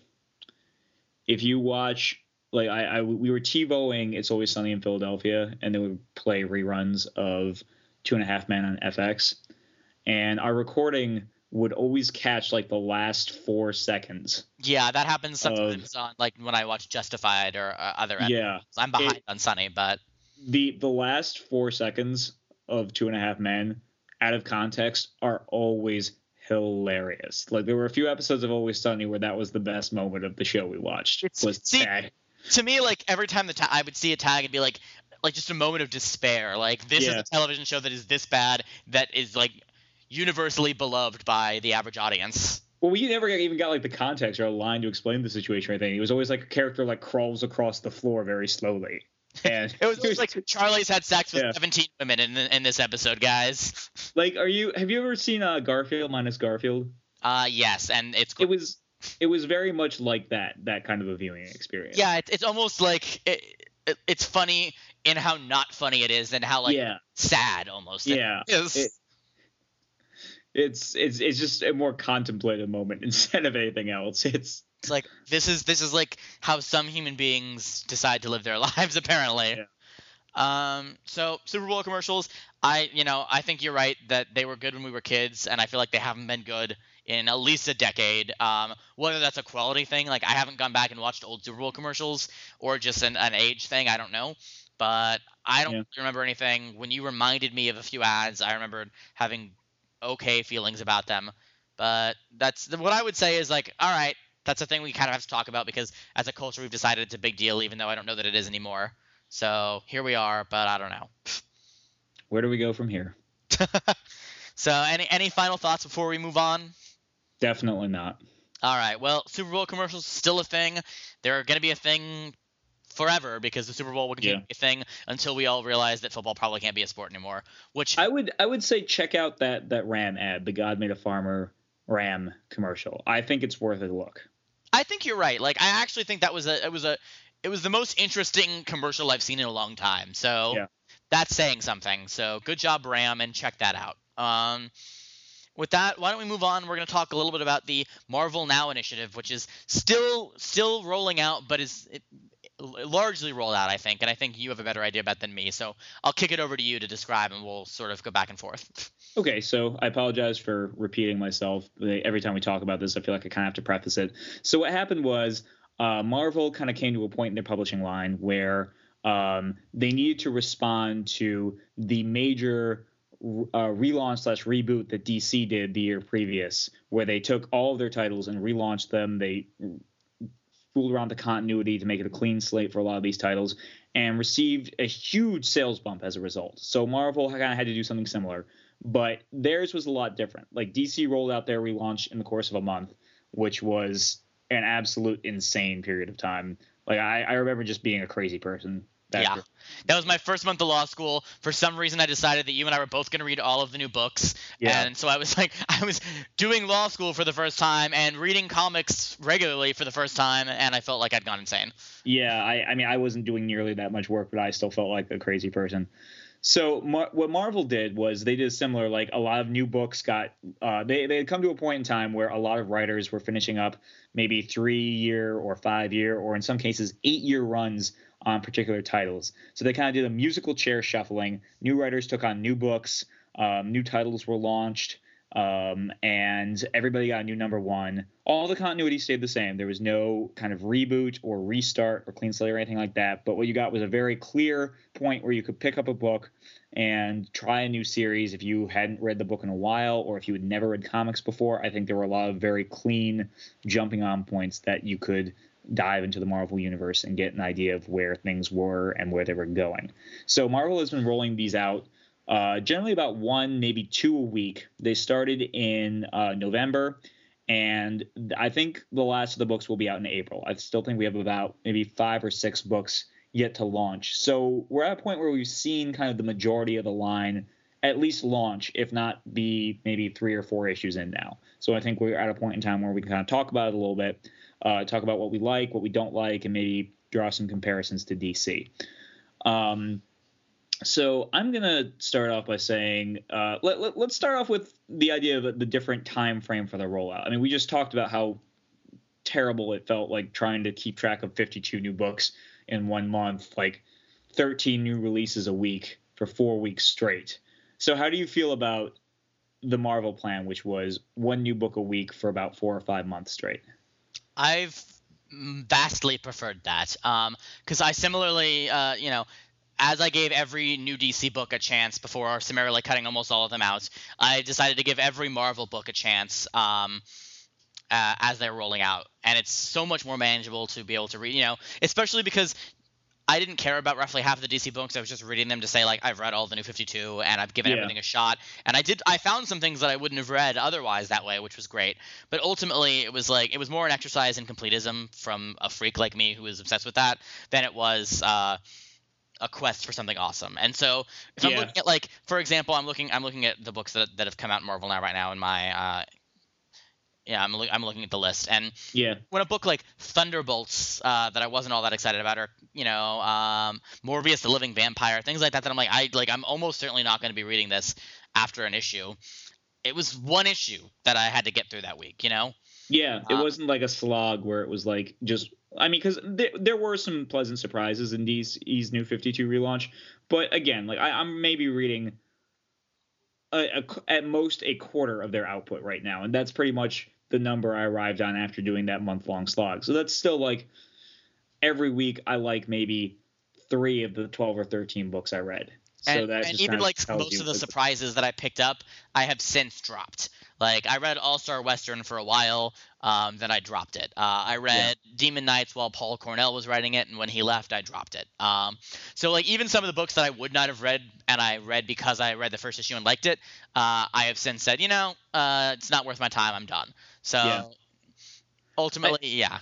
if you watch like I, I we were TiVoing It's Always Sunny in Philadelphia and then we would play reruns of Two and a Half Men on FX and our recording would always catch like the last four seconds. Yeah, that happens sometimes on like when I watch Justified or uh, other. episodes. Yeah, I'm behind It- on Sunny, but the the last four seconds of Two and a Half Men out of context are always hilarious. Like there were a few episodes of Always Sunny where that was the best moment of the show we watched. It's- was see, that. to me, like every time the ta- I would see a tag, it'd be like, like just a moment of despair. Like this is a television show that is this bad, that is like universally beloved by the average audience. Well, we never even got like the context or a line to explain the situation or anything. It was always like a character like crawls across the floor very slowly. [LAUGHS] And It was like Charlie's had sex with Yeah. 17 women in in this episode, guys. Like, are you have you ever seen uh, Garfield minus Garfield? Uh, yes, and it's It was it was very much like that that kind of a viewing experience. Yeah, it's it's almost like it, it, it's funny in how not funny it is and how like yeah, sad almost. yeah. is. It- It's it's it's just a more contemplative moment [LAUGHS] instead of anything else. It's It's like this is this is like how some human beings decide to live their [LAUGHS] lives apparently. Um so Super Bowl commercials, I you know, I think you're right that they were good when we were kids and I feel like they haven't been good in at least a decade. Um whether that's a quality thing, like I haven't gone back and watched old Super Bowl commercials or just an, an age thing, I don't know. But I don't Yeah. remember anything. When you reminded me of a few ads, I remembered having okay feelings about them. But that's what I would say is like, all right, that's a thing we kind of have to talk about because as a culture we've decided it's a big deal, even though I don't know that it is anymore. So here we are, but I don't know. where do we go from here? [LAUGHS] so any any final thoughts before we move on? Definitely not. All right. Well, Super Bowl commercials still a thing. They're going to be a thing forever because the Super Bowl will continue Yeah. to be a thing until we all realize that football probably can't be a sport anymore. Which I would I would say check out that that Ram ad, the God Made a Farmer Ram commercial. I think it's worth a look. I think you're right. Like I actually think that was a it was a it was the most interesting commercial I've seen in a long time. So Yeah. that's saying something. So good job, Ram, and check that out. Um, with that, why don't we move on? We're going to talk a little bit about the Marvel Now initiative, which is still still rolling out, but is it, largely rolled out, I think. And I think you have a better idea about than me. So I'll kick it over to you to describe, and we'll sort of go back and forth. Okay, so I apologize for repeating myself. Every time we talk about this, I feel like I kind of have to preface it. So what happened was uh, Marvel kind of came to a point in their publishing line where um, they needed to respond to the major uh, relaunch slash reboot that DC did the year previous, where they took all of their titles and relaunched them. They fooled around the continuity to make it a clean slate for a lot of these titles and received a huge sales bump as a result. So Marvel kind of had to do something similar, but theirs was a lot different. Like DC rolled out their relaunch in the course of a month, which was an absolute insane period of time. Like I, I remember just being a crazy person. Yeah. That was my first month of law school. For some reason, I decided that you and I were both going to read all of the new books. Yeah. And so I was like, [LAUGHS] I was doing law school for the first time and reading comics regularly for the first time, and I felt like I'd gone insane. Yeah, I, I mean, I wasn't doing nearly that much work, but I still felt like a crazy person. So Mar- what Marvel did was they did a similar. Like a lot of new books got, uh, they they had come to a point in time where a lot of writers were finishing up maybe three year or five year, or in some cases eight year runs on particular titles. So they kind of did a musical chair shuffling. New writers took on new books, um, new titles were launched, um, and everybody got a new number one. All the continuity stayed the same. There was no kind of reboot or restart or clean slate or anything like that. But what you got was a very clear point where you could pick up a book and try a new series if you hadn't read the book in a while or if you had never read comics before. I think there were a lot of very clean jumping on points that you could dive into the Marvel universe and get an idea of where things were and where they were going. So Marvel has been rolling these out uh, generally about one, maybe two a week. They started in uh, November, and I think the last of the books will be out in April. I still think we have about maybe five or six books yet to launch. So we're at a point where we've seen kind of the majority of the line at least launch, if not be maybe three or four issues in now. So I think we're at a point in time where we can kind of talk about it a little bit, uh, talk about what we like, what we don't like, and maybe draw some comparisons to DC. Um, so I'm gonna start off by saying uh, let, let, us start off with the idea of the different time frame for the rollout. I mean, we just talked about how terrible it felt like trying to keep track of 52 new books in one month, like 13 new releases a week for four weeks straight. So how do you feel about the Marvel plan, which was one new book a week for about four or five months straight? I've vastly preferred that because I similarly, uh, you know, as I gave every new DC book a chance before summarily cutting almost all of them out, I decided to give every Marvel book a chance um, uh, as they're rolling out, and it's so much more manageable to be able to read. You know, especially because I didn't care about roughly half of the DC books. I was just reading them to say like I've read all the new 52 and I've given Yeah. everything a shot. And I did I found some things that I wouldn't have read otherwise that way, which was great. But ultimately it was like it was more an exercise in completism from a freak like me who is obsessed with that than it was uh a quest for something awesome. And so if I'm looking at like for example, I'm looking I'm looking at the books that that have come out in Marvel now right now in my uh Yeah, I'm, lo- I'm looking at the list, and Yeah. when a book like Thunderbolts uh, that I wasn't all that excited about, or you know, um, Morbius the Living Vampire, things like that, that I'm like, I like, I'm almost certainly not going to be reading this after an issue. It was one issue that I had to get through that week, you know. Yeah, it Uh, wasn't like a slog where it was like just. I mean, because there, there were some pleasant surprises in DC's new 52 relaunch, but again, like I, I'm maybe reading a, a at most a quarter of their output right now, and that's pretty much the number I arrived on after doing that month long slog. So that's still like every week I like maybe three of the 12 or 13 books I read. So and, that and even like most of the surprises that I picked up, I have since dropped. Like I read All Star Western for a while, um, then I dropped it. Uh, I read Demon Knights while Paul Cornell was writing it, and when he left, I dropped it. Um, so like even some of the books that I would not have read, and I read because I read the first issue and liked it, uh, I have since said, you know, uh, it's not worth my time. I'm done. So Yeah. ultimately, yeah.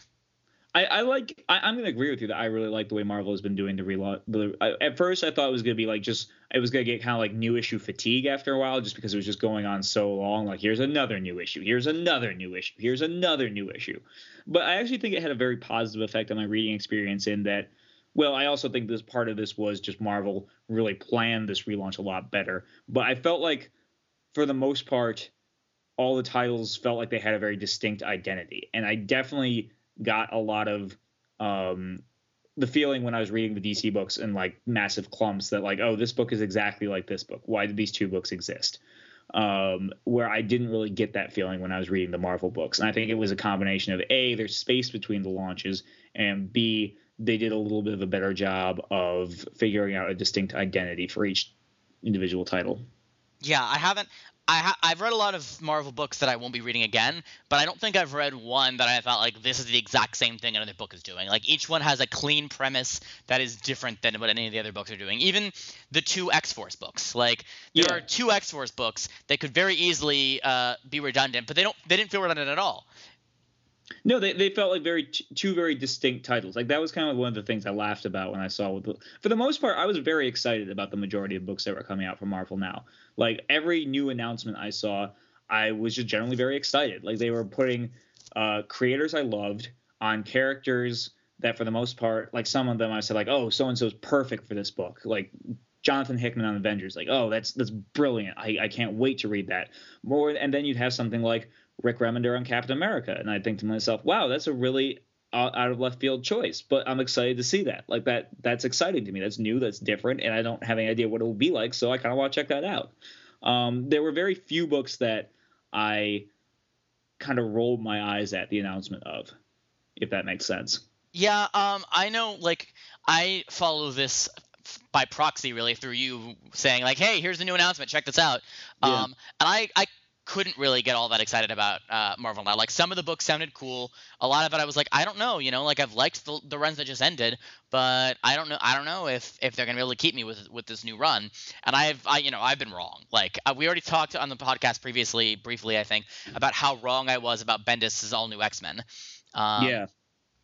I, I like. I, I'm going to agree with you that I really like the way Marvel has been doing the relaunch. The, I, at first, I thought it was going to be like just it was going to get kind of like new issue fatigue after a while, just because it was just going on so long. Like here's another new issue, here's another new issue, here's another new issue. But I actually think it had a very positive effect on my reading experience in that. Well, I also think this part of this was just Marvel really planned this relaunch a lot better. But I felt like, for the most part, all the titles felt like they had a very distinct identity, and I definitely got a lot of um, the feeling when I was reading the DC books in like massive clumps that like, oh, this book is exactly like this book. Why did these two books exist? Um, where I didn't really get that feeling when I was reading the Marvel books, and I think it was a combination of a there's space between the launches, and b they did a little bit of a better job of figuring out a distinct identity for each individual title. Yeah, I haven't. I ha- I've read a lot of Marvel books that I won't be reading again, but I don't think I've read one that I thought like this is the exact same thing another book is doing. Like each one has a clean premise that is different than what any of the other books are doing. Even the two X Force books, like there Yeah. are two X Force books that could very easily uh, be redundant, but they don't. They didn't feel redundant at all. No, they, they felt like very two very distinct titles. Like that was kind of one of the things I laughed about when I saw. The, for the most part, I was very excited about the majority of books that were coming out from Marvel now. Like every new announcement I saw, I was just generally very excited. Like they were putting uh, creators I loved on characters that, for the most part, like some of them I said like, oh, so and so's perfect for this book. Like Jonathan Hickman on Avengers, like, oh, that's that's brilliant. I, I can't wait to read that. More, and then you'd have something like Rick Remender on Captain America, and I think to myself, wow, that's a really out of left field choice, but I'm excited to see that. Like that, that's exciting to me. That's new, that's different, and I don't have any idea what it will be like, so I kind of want to check that out. Um, there were very few books that I kind of rolled my eyes at the announcement of, if that makes sense. Yeah, um, I know. Like, I follow this by proxy, really, through you saying like, "Hey, here's the new announcement. Check this out." Yeah. Um, and I, I couldn't really get all that excited about uh, Marvel now. Like, some of the books sounded cool. A lot of it, I was like, I don't know. You know, like I've liked the, the runs that just ended, but I don't know. I don't know if if they're gonna be able to keep me with with this new run. And I've, I, you know, I've been wrong. Like, uh, we already talked on the podcast previously, briefly, I think, about how wrong I was about Bendis' all new X Men. Um, yeah,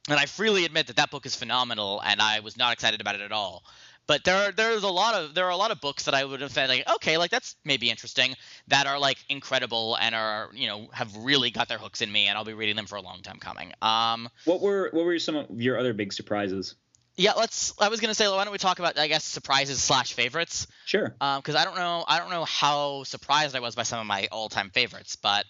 and I freely admit that that book is phenomenal, and I was not excited about it at all. But there are there's a lot of there are a lot of books that I would have said like okay like that's maybe interesting that are like incredible and are you know have really got their hooks in me and I'll be reading them for a long time coming. Um what were what were some of your other big surprises? yeah let's I was gonna say why don't we talk about I guess surprises slash favorites Sure. because I don't know I don't know how surprised I was by some of my all time favorites but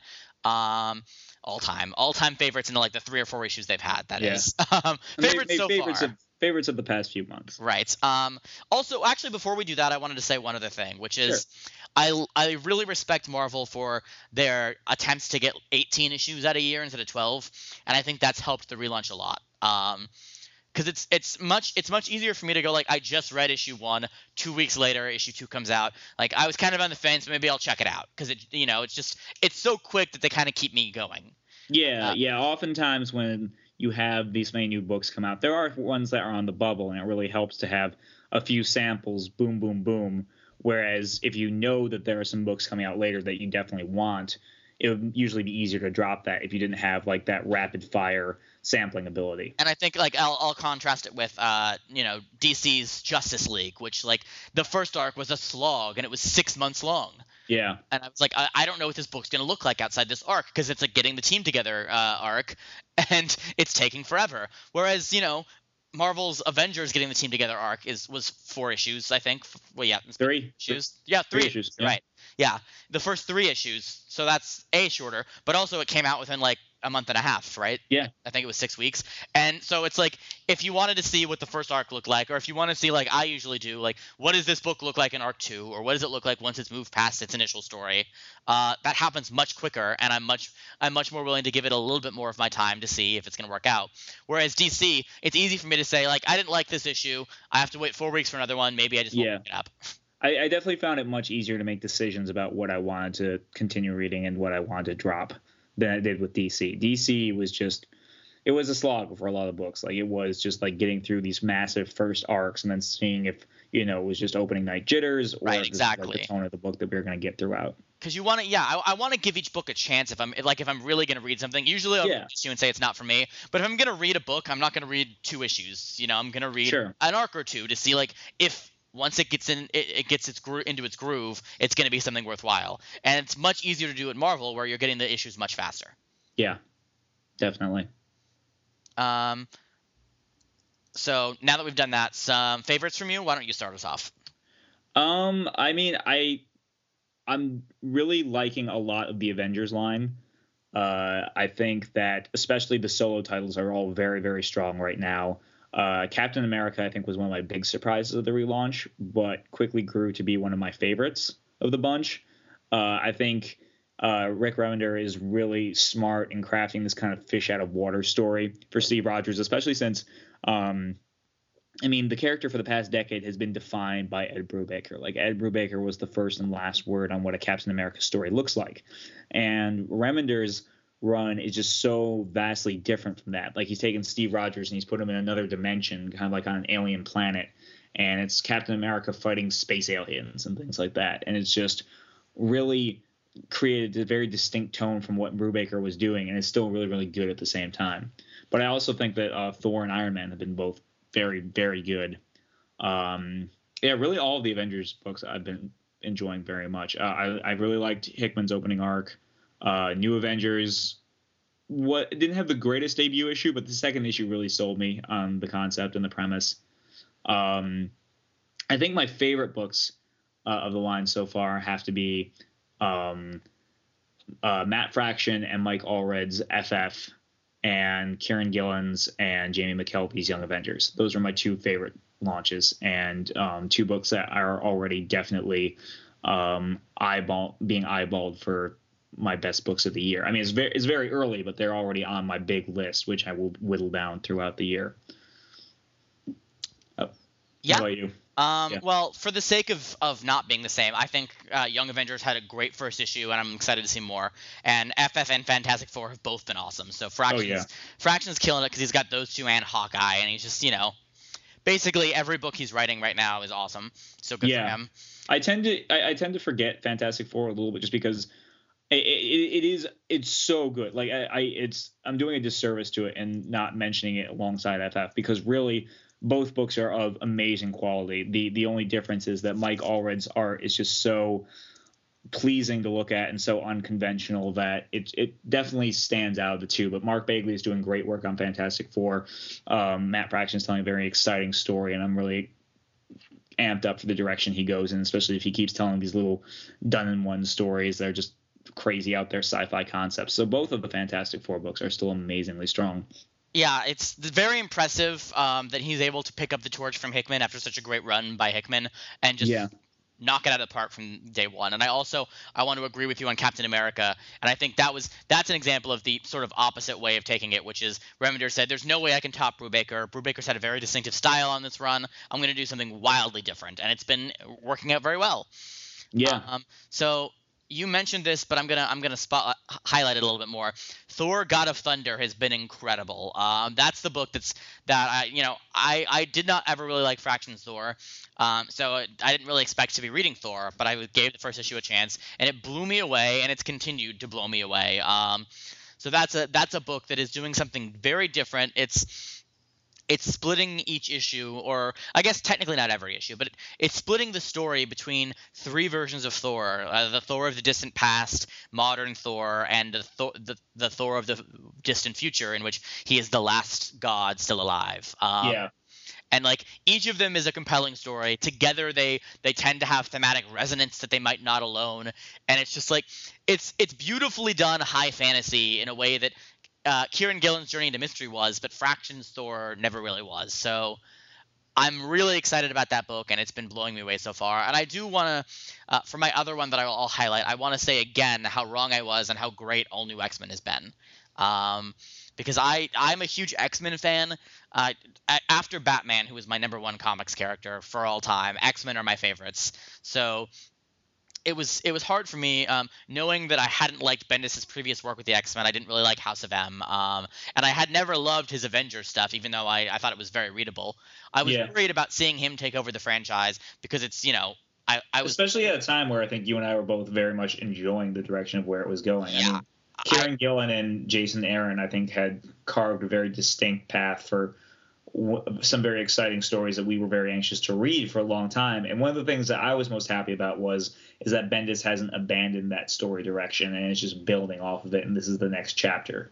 um all time all time favorites into like the three or four issues they've had That Yeah. is [LAUGHS] um, favorites so favorites far. of favorites of the past few months. Right. Um, also, actually, before we do that, I wanted to say one other thing, which is I, I really respect Marvel for their attempts to get 18 issues out a year instead of 12, and I think that's helped the relaunch a lot. Um, because it's it's much it's much easier for me to go like I just read issue one, two weeks later issue two comes out. Like I was kind of on the fence, maybe I'll check it out because it you know it's just it's so quick that they kind of keep me going. Yeah, Uh, yeah. Oftentimes when you have these many new books come out, there are ones that are on the bubble, and it really helps to have a few samples. Boom, boom, boom. Whereas if you know that there are some books coming out later that you definitely want, it would usually be easier to drop that if you didn't have like that rapid fire sampling ability. And I think like I'll, I'll contrast it with uh you know DC's Justice League, which like the first arc was a slog and it was six months long. Yeah. And I was like, I, I don't know what this book's gonna look like outside this arc because it's like getting the team together uh, arc, [LAUGHS] and it's taking forever. Whereas you know Marvel's Avengers getting the team together arc is was four issues, I think. Well, yeah, three issues. Yeah, three, three issues. Yeah. Right. Yeah, the first three issues. So that's a shorter, but also it came out within like a month and a half, right? Yeah. I think it was six weeks. And so it's like if you wanted to see what the first arc looked like, or if you want to see like I usually do, like what does this book look like in arc two, or what does it look like once it's moved past its initial story, uh, that happens much quicker, and I'm much I'm much more willing to give it a little bit more of my time to see if it's gonna work out. Whereas DC, it's easy for me to say like I didn't like this issue, I have to wait four weeks for another one, maybe I just won't Yeah. pick it up. [LAUGHS] I, I definitely found it much easier to make decisions about what I wanted to continue reading and what I wanted to drop than I did with DC. DC was just it was a slog for a lot of books. Like it was just like getting through these massive first arcs and then seeing if you know it was just opening night jitters or Right, this like, exactly. the tone of the book that we were going to get throughout. because you want to yeah i, I want to give each book a chance if i'm like if i'm really going to read something usually i'll Yeah. just you and say it's not for me but if i'm going to read a book i'm not going to read two issues you know i'm going to read Sure. an arc or two to see like if once it gets in it, it gets its gro- into its groove it's going to be something worthwhile and it's much easier to do at marvel where you're getting the issues much faster Yeah, definitely. um so now that we've done that some favorites from you why don't you start us off Um, I mean, I I'm really liking a lot of the Avengers line. Uh, I think that especially the solo titles are all very very strong right now. Uh, Captain America, I think, was one of my big surprises of the relaunch, but quickly grew to be one of my favorites of the bunch. Uh, I think uh, Rick Remender is really smart in crafting this kind of fish out of water story for Steve Rogers, especially since um, I mean, the character for the past decade has been defined by Ed Brubaker. Like Ed Brubaker was the first and last word on what a Captain America story looks like, and Remender's run is just so vastly different from that. Like he's taken Steve Rogers and he's put him in another dimension, kind of like on an alien planet, and it's Captain America fighting space aliens and things like that, and it's just really created a very distinct tone from what Brubaker was doing, and it's still really really good at the same time. But I also think that uh, Thor and Iron Man have been both very very good. Um, yeah, really all of the Avengers books I've been enjoying very much. Uh, I I really liked Hickman's opening arc. Uh, New Avengers. What didn't have the greatest debut issue, but the second issue really sold me on the concept and the premise. Um, I think my favorite books uh, of the line so far have to be um, uh, Matt Fraction and Mike Allred's FF and Kieron Gillen's and Jamie McKelvie's Young Avengers. Those are my two favorite launches and um, two books that are already definitely um, eyeball being eyeballed for my best books of the year. I mean, it's very it's very early, but they're already on my big list, which I will whittle down throughout the year. Oh, Yeah. You? Um, Yeah. Well, for the sake of, of not being the same, I think uh, Young Avengers had a great first issue, and I'm excited to see more. And FF and Fantastic Four have both been awesome. So Fraction's, yeah. Fraction's killing it because he's got those two and Hawkeye, and he's just, you know, basically every book he's writing right now is awesome. So good Yeah. for him. I tend to I, I tend to forget Fantastic Four a little bit just because it, it, it is it's so good. Like I, I it's I'm doing a disservice to it and not mentioning it alongside FF because really both books are of amazing quality. The the only difference is that Mike Allred's art is just so pleasing to look at and so unconventional that it it definitely stands out of the two. But Mark Bagley is doing great work on Fantastic Four. Um, Matt Fraction is telling a very exciting story, and I'm really amped up for the direction he goes in, especially if he keeps telling these little done in one stories that are just crazy out there sci-fi concepts. So both of the Fantastic Four books are still amazingly strong. Yeah, it's very impressive um, that he's able to pick up the torch from Hickman after such a great run by Hickman and just Yeah. knock it out of the park from day one. And I also I want to agree with you on Captain America, and I think that was that's an example of the sort of opposite way of taking it, which is Remender said, "There's no way I can top Brubaker. Brubaker's had a very distinctive style on this run. I'm going to do something wildly different, and it's been working out very well." Yeah. Um, so you mentioned this, but I'm gonna I'm gonna spot highlight it a little bit more. Thor: God of Thunder has been incredible. Um, that's the book that's that I you know I I did not ever really like Fractions Thor, um, so I didn't really expect to be reading Thor, but I gave the first issue a chance, and it blew me away, and it's continued to blow me away. Um, So that's a that's a book that is doing something very different. It's it's splitting each issue, or I guess technically not every issue, but it's splitting the story between three versions of Thor: uh, the Thor of the distant past, modern Thor, and the Thor, the, the Thor of the distant future, in which he is the last god still alive. Um, yeah. and like each of them is a compelling story. Together they they tend to have thematic resonance that they might not alone. And it's just like it's it's beautifully done high fantasy in a way that uh, Kieron Gillen's journey into mystery was, but Fraction's Thor never really was. So I'm really excited about that book, and it's been blowing me away so far. And I do want to, uh, for my other one that I will I'll highlight, I want to say again how wrong I was and how great All New X Men has been. Um, because I I'm a huge X Men fan. Uh, after Batman, who was my number one comics character for all time, X Men are my favorites. So it was it was hard for me um, knowing that I hadn't liked Bendis's previous work with the X Men. I didn't really like House of M, um, and I had never loved his Avengers stuff, even though I, I thought it was very readable. I was yeah. worried about seeing him take over the franchise because it's you know I, I was especially at a time where I think you and I were both very much enjoying the direction of where it was going. Yeah. I mean, Kieron I, Gillen and Jason Aaron, I think, had carved a very distinct path for some very exciting stories that we were very anxious to read for a long time. And one of the things that I was most happy about was is that Bendis hasn't abandoned that story direction and it's just building off of it. And this is the next chapter.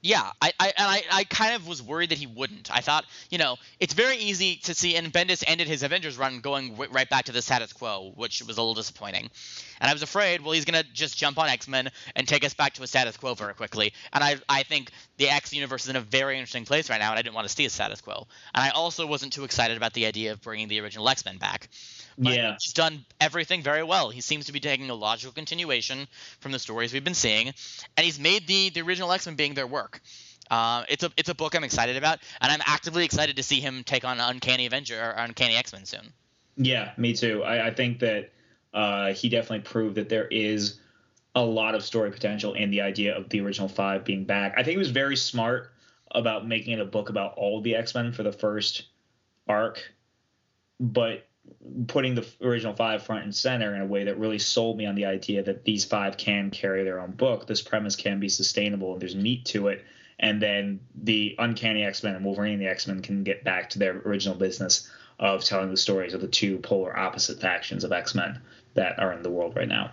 Yeah, I, I I, I kind of was worried that he wouldn't. I thought, you know, it's very easy to see, and Bendis ended his Avengers run going w- right back to the status quo, which was a little disappointing. And I was afraid, well, he's gonna just jump on X Men and take us back to a status quo very quickly. And I, I think the X universe is in a very interesting place right now, and I didn't want to see a status quo. And I also wasn't too excited about the idea of bringing the original X Men back. But yeah. He's done everything very well. He seems to be taking a logical continuation from the stories we've been seeing, and he's made the the original X Men being their work. Uh, it's a it's a book I'm excited about, and I'm actively excited to see him take on Uncanny Avenger or Uncanny X Men soon. Yeah, me too. I, I think that uh, he definitely proved that there is a lot of story potential in the idea of the original five being back. I think he was very smart about making it a book about all the X Men for the first arc, but putting the original five front and center in a way that really sold me on the idea that these five can carry their own book. This premise can be sustainable and there's meat to it. And then the Uncanny X Men and Wolverine and the X Men can get back to their original business of telling the stories of the two polar opposite factions of X Men that are in the world right now.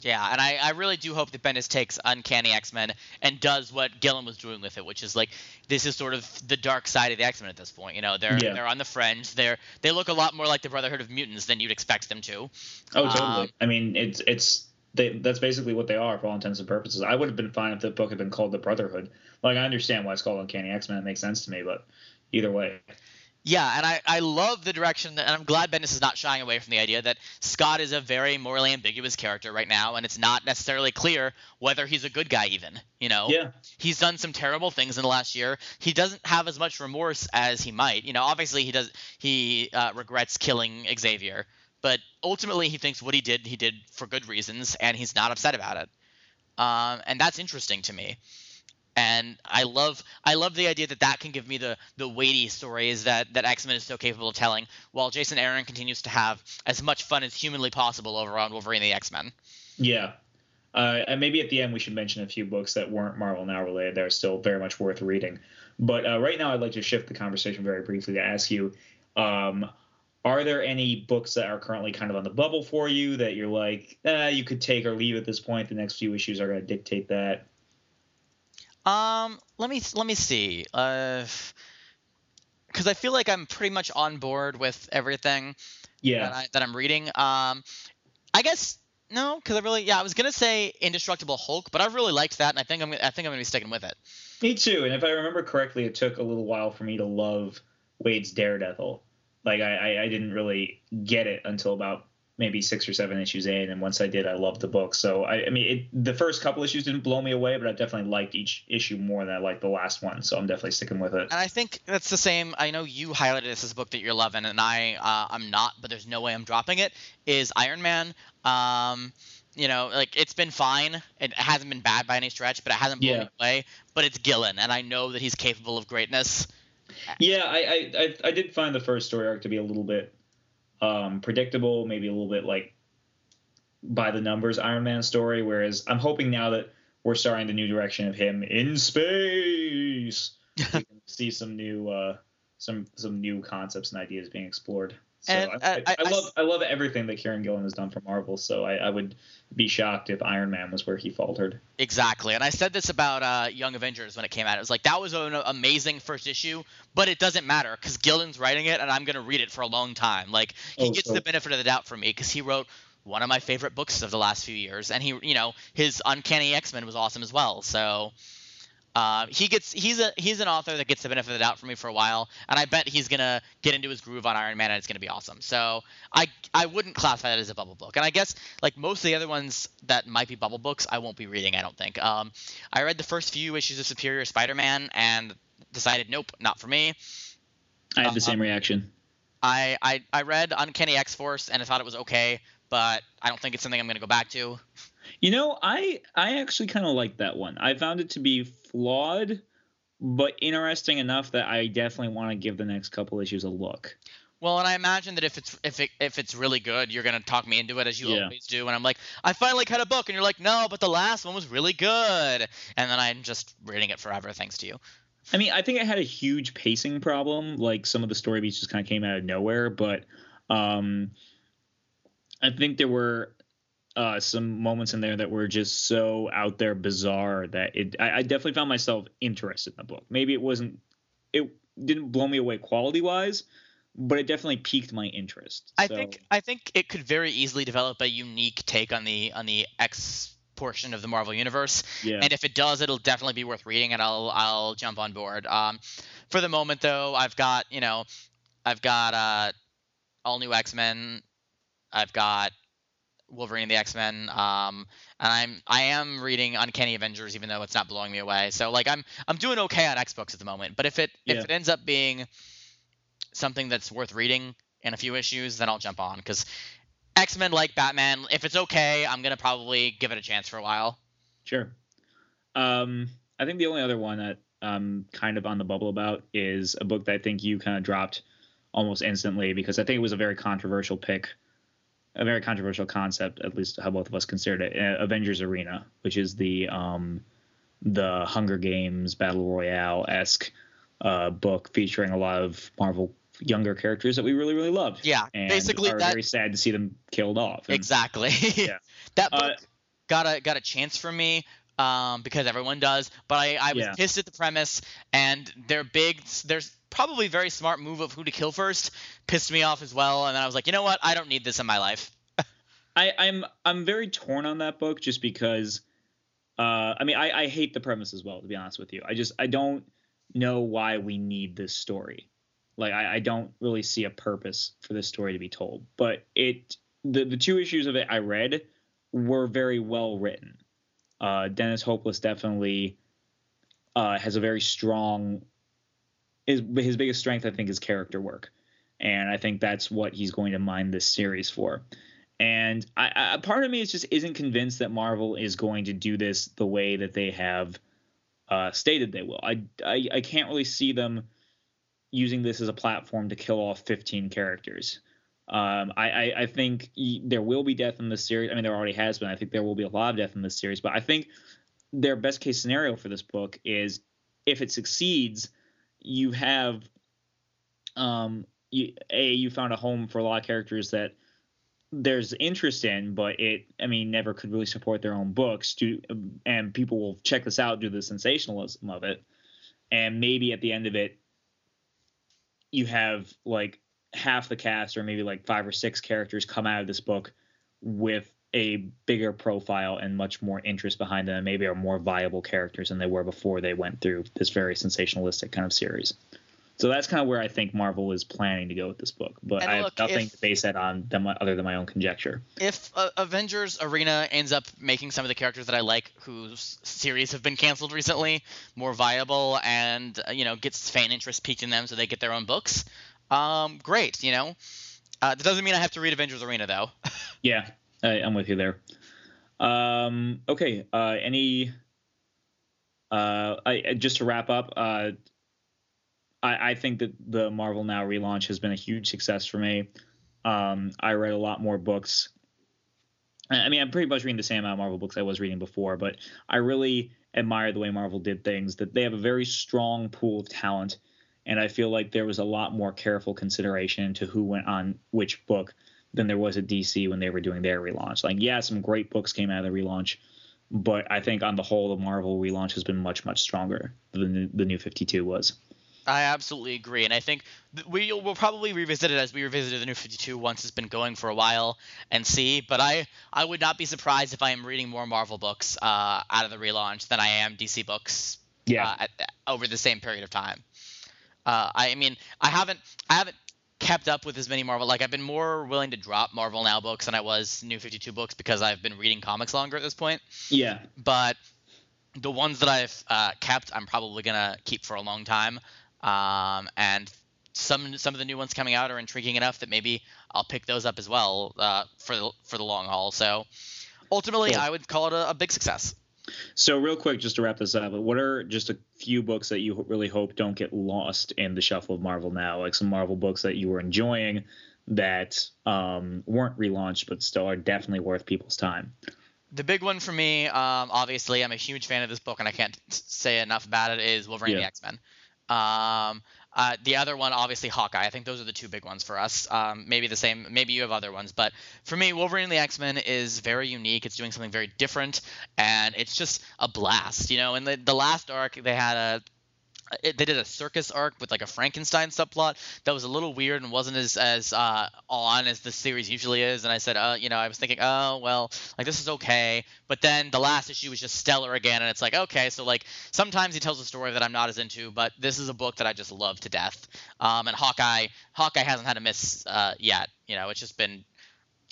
Yeah, and I, I really do hope that Bendis takes Uncanny X Men and does what Gillen was doing with it, which is like this is sort of the dark side of the X Men at this point. You know, they're yeah. they're on the fringe. They're they look a lot more like the Brotherhood of Mutants than you'd expect them to. Oh, totally. Um, I mean, it's it's they that's basically what they are for all intents and purposes. I would have been fine if the book had been called the Brotherhood. Like I understand why it's called Uncanny X Men. It makes sense to me, but either way. Yeah, and I, I love the direction, that, and I'm glad Bendis is not shying away from the idea that Scott is a very morally ambiguous character right now, and it's not necessarily clear whether he's a good guy even. You know, yeah, he's done some terrible things in the last year. He doesn't have as much remorse as he might. You know, obviously he does. He uh, regrets killing Xavier, but ultimately he thinks what he did he did for good reasons, and he's not upset about it. Um, and that's interesting to me and I love I love the idea that that can give me the the weighty stories that that X Men is so capable of telling, while Jason Aaron continues to have as much fun as humanly possible over on Wolverine the X Men. Yeah. Uh, and maybe at the end we should mention a few books that weren't Marvel Now related that are still very much worth reading. But uh, right now, I'd like to shift the conversation very briefly to ask you: um, Are there any books that are currently kind of on the bubble for you that you're like, eh, you could take or leave at this point? The next few issues are going to dictate that. Um, let me let me see. Uh, because I feel like I'm pretty much on board with everything. Yeah. That, I, that I'm reading. Um, I guess no, because I really yeah I was gonna say Indestructible Hulk, but I really liked that, and I think I'm I think I'm gonna be sticking with it. Me too. And if I remember correctly, it took a little while for me to love Waid's Daredevil. Like I, I, I didn't really get it until about maybe six or seven issues in, and once I did, I loved the book. So I, I mean, it, the first couple issues didn't blow me away, but I definitely liked each issue more than I liked the last one. So I'm definitely sticking with it. And I think that's the same. I know you highlighted this as a book that you're loving, and I uh, I'm not, but there's no way I'm dropping it. Is Iron Man. Um, you know, like it's been fine. It hasn't been bad by any stretch, but it hasn't blown yeah. me away. But it's Gillen, and I know that he's capable of greatness. Yeah, I, I I did find the first story arc to be a little bit um, predictable, maybe a little bit like by the numbers Iron Man story. Whereas I'm hoping now that we're starting the new direction of him in space. we [LAUGHS] can see some new uh, some some new concepts and ideas being explored. So And, I, I, I- I love I love everything that Kieron Gillen has done for Marvel. So I, I would be shocked if Iron Man was where he faltered. Exactly, and I said this about uh, Young Avengers when it came out. It was like that was an amazing first issue, but it doesn't matter because Gillen's writing it, and I'm gonna read it for a long time. Like he Oh, gets so- the benefit of the doubt for me because he wrote one of my favorite books of the last few years, and he, you know, his Uncanny X Men was awesome as well. So uh, he gets he's a he's an author that gets the benefit of the doubt for me for a while, and I bet he's gonna get into his groove on Iron Man, and it's gonna be awesome. So I I wouldn't classify that as a bubble book, and I guess like most of the other ones that might be bubble books, I won't be reading. I don't think. Um, I read the first few issues of Superior Spider-Man and decided nope, not for me. I had the Uh-huh. same reaction. I I, I read Uncanny X Force and I thought it was okay, but I don't think it's something I'm gonna go back to. You know, I I actually kind of like that one. I found it to be flawed, but interesting enough that I definitely want to give the next couple issues a look. Well, and I imagine that if it's if it if it's really good, you're gonna talk me into it as you Yeah. always do. And I'm like, I finally cut a book, and you're like, no, but the last one was really good. And then I'm just reading it forever, thanks to you. I mean, I think it had a huge pacing problem. Like some of the story beats just kind of came out of nowhere, but um, I think there were uh, some moments in there that were just so out there bizarre that it. I, I definitely found myself interested in the book. Maybe it wasn't. It didn't blow me away quality wise, but it definitely piqued my interest. I So, think I think it could very easily develop a unique take on the on the X portion of the Marvel universe. yeah. And if it does, it'll definitely be worth reading, and I'll I'll jump on board. Um, for the moment, though, I've got you know, I've got uh, all new X Men. I've got Wolverine and the X Men. Um, and I'm I am reading Uncanny Avengers, even though it's not blowing me away. So like I'm I'm doing okay on X books at the moment. But if it Yeah. if it ends up being something that's worth reading in a few issues, then I'll jump on because X Men like Batman. If it's okay, I'm gonna probably give it a chance for a while. Sure. Um, I think the only other one that I'm kind of on the bubble about is a book that I think you kind of dropped almost instantly because I think it was a very controversial pick, a very controversial concept, at least how both of us considered it. uh, Avengers Arena, which is the um, the Hunger Games battle royale esque uh, book featuring a lot of Marvel younger characters that we really really loved. Yeah, and basically are that very sad to see them killed off. And- exactly. [LAUGHS] Yeah. that book Uh, got a got a chance from me um, because everyone does. But I, I was Yeah. pissed at the premise, and their big, there's probably very smart move of who to kill first pissed me off as well. And then I was like, you know what? I don't need this in my life. [LAUGHS] I, I'm I'm very torn on that book just because uh, I mean I, I hate the premise as well to be honest with you. I just I don't know why we need this story. Like I, I don't really see a purpose for this story to be told. But it the, the two issues of it I read were very well written. Uh, Dennis Hopeless definitely uh, has a very strong his his biggest strength I think is character work. And I think that's what he's going to mine this series for. And I, I part of me is just isn't convinced that Marvel is going to do this the way that they have uh, stated they will. I, I I can't really see them using this as a platform to kill off 15 characters. Um, I, I I think there will be death in this series. I mean, there already has been. I think there will be a lot of death in this series. But I think their best case scenario for this book is if it succeeds, you have um you, a you found a home for a lot of characters that there's interest in, but it, I mean, never could really support their own books. Do and people will check this out, do the sensationalism of it, and maybe at the end of it, you have like half the cast, or maybe like five or six characters, come out of this book with a bigger profile and much more interest behind them, maybe are more viable characters than they were before they went through this very sensationalistic kind of series. So that's kind of where I think Marvel is planning to go with this book, but And I look, have nothing if- to base that on than my, other than my own conjecture. If uh, Avengers Arena ends up making some of the characters that I like, whose series have been canceled recently, more viable, and uh, you know gets fan interest peaked in them, so they get their own books, um, great. You know, uh, that doesn't mean I have to read Avengers Arena though. [LAUGHS] Yeah, I, I'm with you there. Um, okay, uh, any? Uh, I, just to wrap up, uh, I, I think that the Marvel Now relaunch has been a huge success for me. Um, I read a lot more books I mean, I'm pretty much reading the same amount of Marvel books I was reading before, but I really admire the way Marvel did things. That they have a very strong pool of talent, and I feel like there was a lot more careful consideration to who went on which book than there was at DC when they were doing their relaunch. Like, yeah, some great books came out of the relaunch, but I think on the whole, the Marvel relaunch has been much much stronger than the New 52 was. I absolutely agree, and I think we will probably revisit it as we revisited the New 52 once it's been going for a while and see. But I I would not be surprised if I am reading more Marvel books uh, out of the relaunch than I am DC books. Yeah. Uh, at, over the same period of time. Uh, I mean, I haven't I haven't kept up with as many Marvel. Like I've been more willing to drop Marvel Now books than I was New 52 books because I've been reading comics longer at this point. Yeah. But the ones that I've uh, kept, I'm probably gonna keep for a long time. Um, and some some of the new ones coming out are intriguing enough that maybe I'll pick those up as well uh, for the for the long haul. So ultimately, cool. I would call it a, a big success. So, real quick, just to wrap this up, what are just a few books that you really hope don't get lost in the shuffle of Marvel now? Like some Marvel books that you were enjoying that um, weren't relaunched, but still are definitely worth people's time. The big one for me, um, obviously, I'm a huge fan of this book, and I can't say enough about it. Is Wolverine yeah. the X Men. Um, uh, the other one, obviously, Hawkeye. I think those are the two big ones for us. Um, maybe the same. Maybe you have other ones, but for me, Wolverine and the X Men is very unique. It's doing something very different, and it's just a blast. You know, in the the last arc, they had a it, they did a circus arc with like a Frankenstein subplot that was a little weird and wasn't as as uh, on as the series usually is. And I said, uh, you know, I was thinking, oh well, like this is okay. But then the last issue was just stellar again, and it's like, okay, so like sometimes he tells a story that I'm not as into, but this is a book that I just love to death. Um, and Hawkeye, Hawkeye hasn't had a miss uh, yet. You know, it's just been.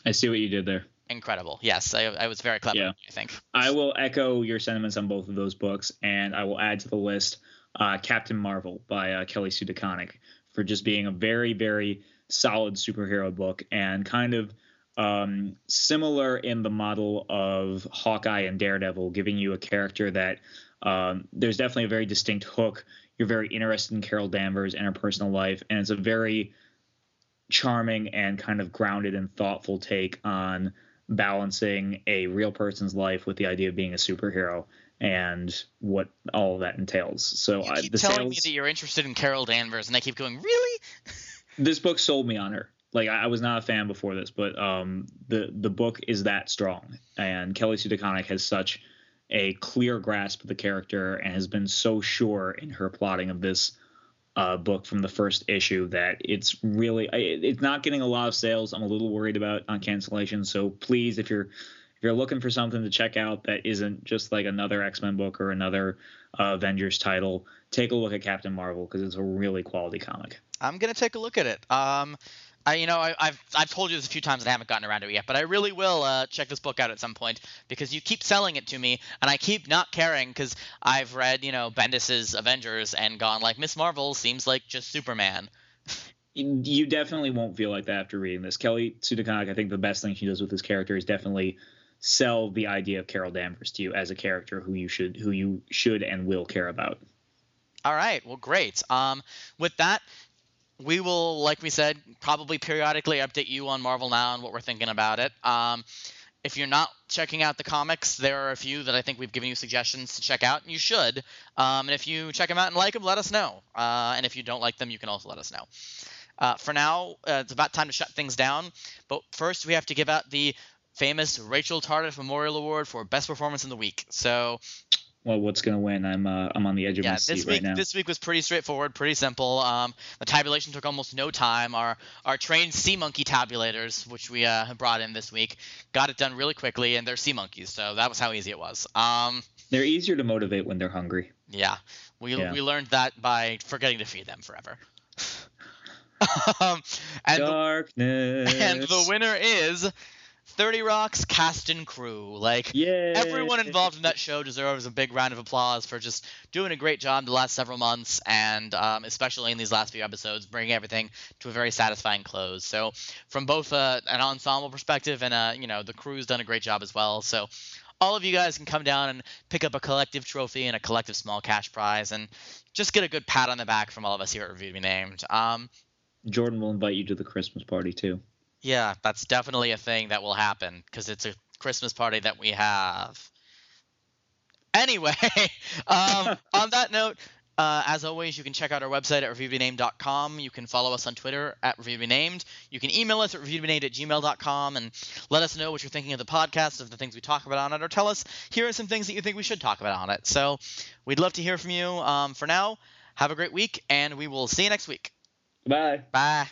I see what you did there incredible. Yes, I, I, was very clever. Yeah. I think. I will echo your sentiments on both of those books, and I will add to the list uh, Captain Marvel by uh, Kelly Sue DeConnick for just being a very, very solid superhero book and kind of um, similar in the model of Hawkeye and Daredevil, giving you a character that um, there's definitely a very distinct hook. You're very interested in Carol Danvers and her personal life, and it's a very charming and kind of grounded and thoughtful take on balancing a real person's life with the idea of being a superhero and what all of that entails. So you keep telling sales, me that you're interested in Carol Danvers, and I keep going, really? [LAUGHS] this book sold me on her. Like I, I, was not a fan before this, but um, the the book is that strong, and Kelly Sue DeConnick has such a clear grasp of the character and has been so sure in her plotting of this uh, book from the first issue that it's really it's not getting a lot of sales. I'm a little worried about on cancellation. So please, if you're if you're looking for something to check out that isn't just like another X-Men book or another uh, Avengers title, take a look at Captain Marvel because it's a really quality comic. I'm gonna take a look at it. Um, I, you know, I, have I've told you this a few times and I haven't gotten around to it yet, but I really will uh, check this book out at some point because you keep selling it to me and I keep not caring because I've read, you know, Bendis's Avengers and gone like Miss Marvel seems like just Superman. you definitely won't feel like that after reading this. Kelly Sue DeConnick, I think the best thing she does with this character is definitely sell the idea of Carol Danvers to you as a character who you should who you should and will care about. All right. Well, great. Um, with that, we will, like we said, probably periodically update you on Marvel Now and what we're thinking about it. Um, if you're not checking out the comics, there are a few that I think we've given you suggestions to check out, and you should. Um, and if you check them out and like them, let us know. Uh, and if you don't like them, you can also let us know. Uh, for now, uh, it's about time to shut things down. But first, we have to give out the famous Rachel Tardif Memorial Award for Best Performance in the Week. So, well, what's going to win? I'm uh, I'm on the edge of yeah, my seat this week, right now. This week was pretty straightforward, pretty simple. Um, the tabulation took almost no time. Our our trained sea monkey tabulators, which we uh, brought in this week, got it done really quickly, and they're sea monkeys, so that was how easy it was. Um, they're easier to motivate when they're hungry. Yeah, we yeah. we learned that by forgetting to feed them forever. [LAUGHS] um, and Darkness. The, [LAUGHS] and the winner is 30 Rock's cast and crew. Like Yay. everyone involved in that show deserves a big round of applause for just doing a great job the last several months, and um, especially in these last few episodes, bringing everything to a very satisfying close. So, from both uh, an ensemble perspective and uh, you know the crew's done a great job as well. So, all of you guys can come down and pick up a collective trophy and a collective small cash prize, and just get a good pat on the back from all of us here at Review to Be Named. Um, Jordan will invite you to the Christmas party too. Yeah, that's definitely a thing that will happen because it's a Christmas party that we have. Anyway, [LAUGHS] um, [LAUGHS] on that note, uh, as always, you can check out our website at reviewtobename.com. You can follow us on Twitter at reviewtobenamed. You can email us at reviewtobenamed at gmail.com and let us know what you're thinking of the podcast, of the things we talk about on it, or tell us here are some things that you think we should talk about on it. So we'd love to hear from you. Um, for now, have a great week, and we will see you next week. Bye. Bye.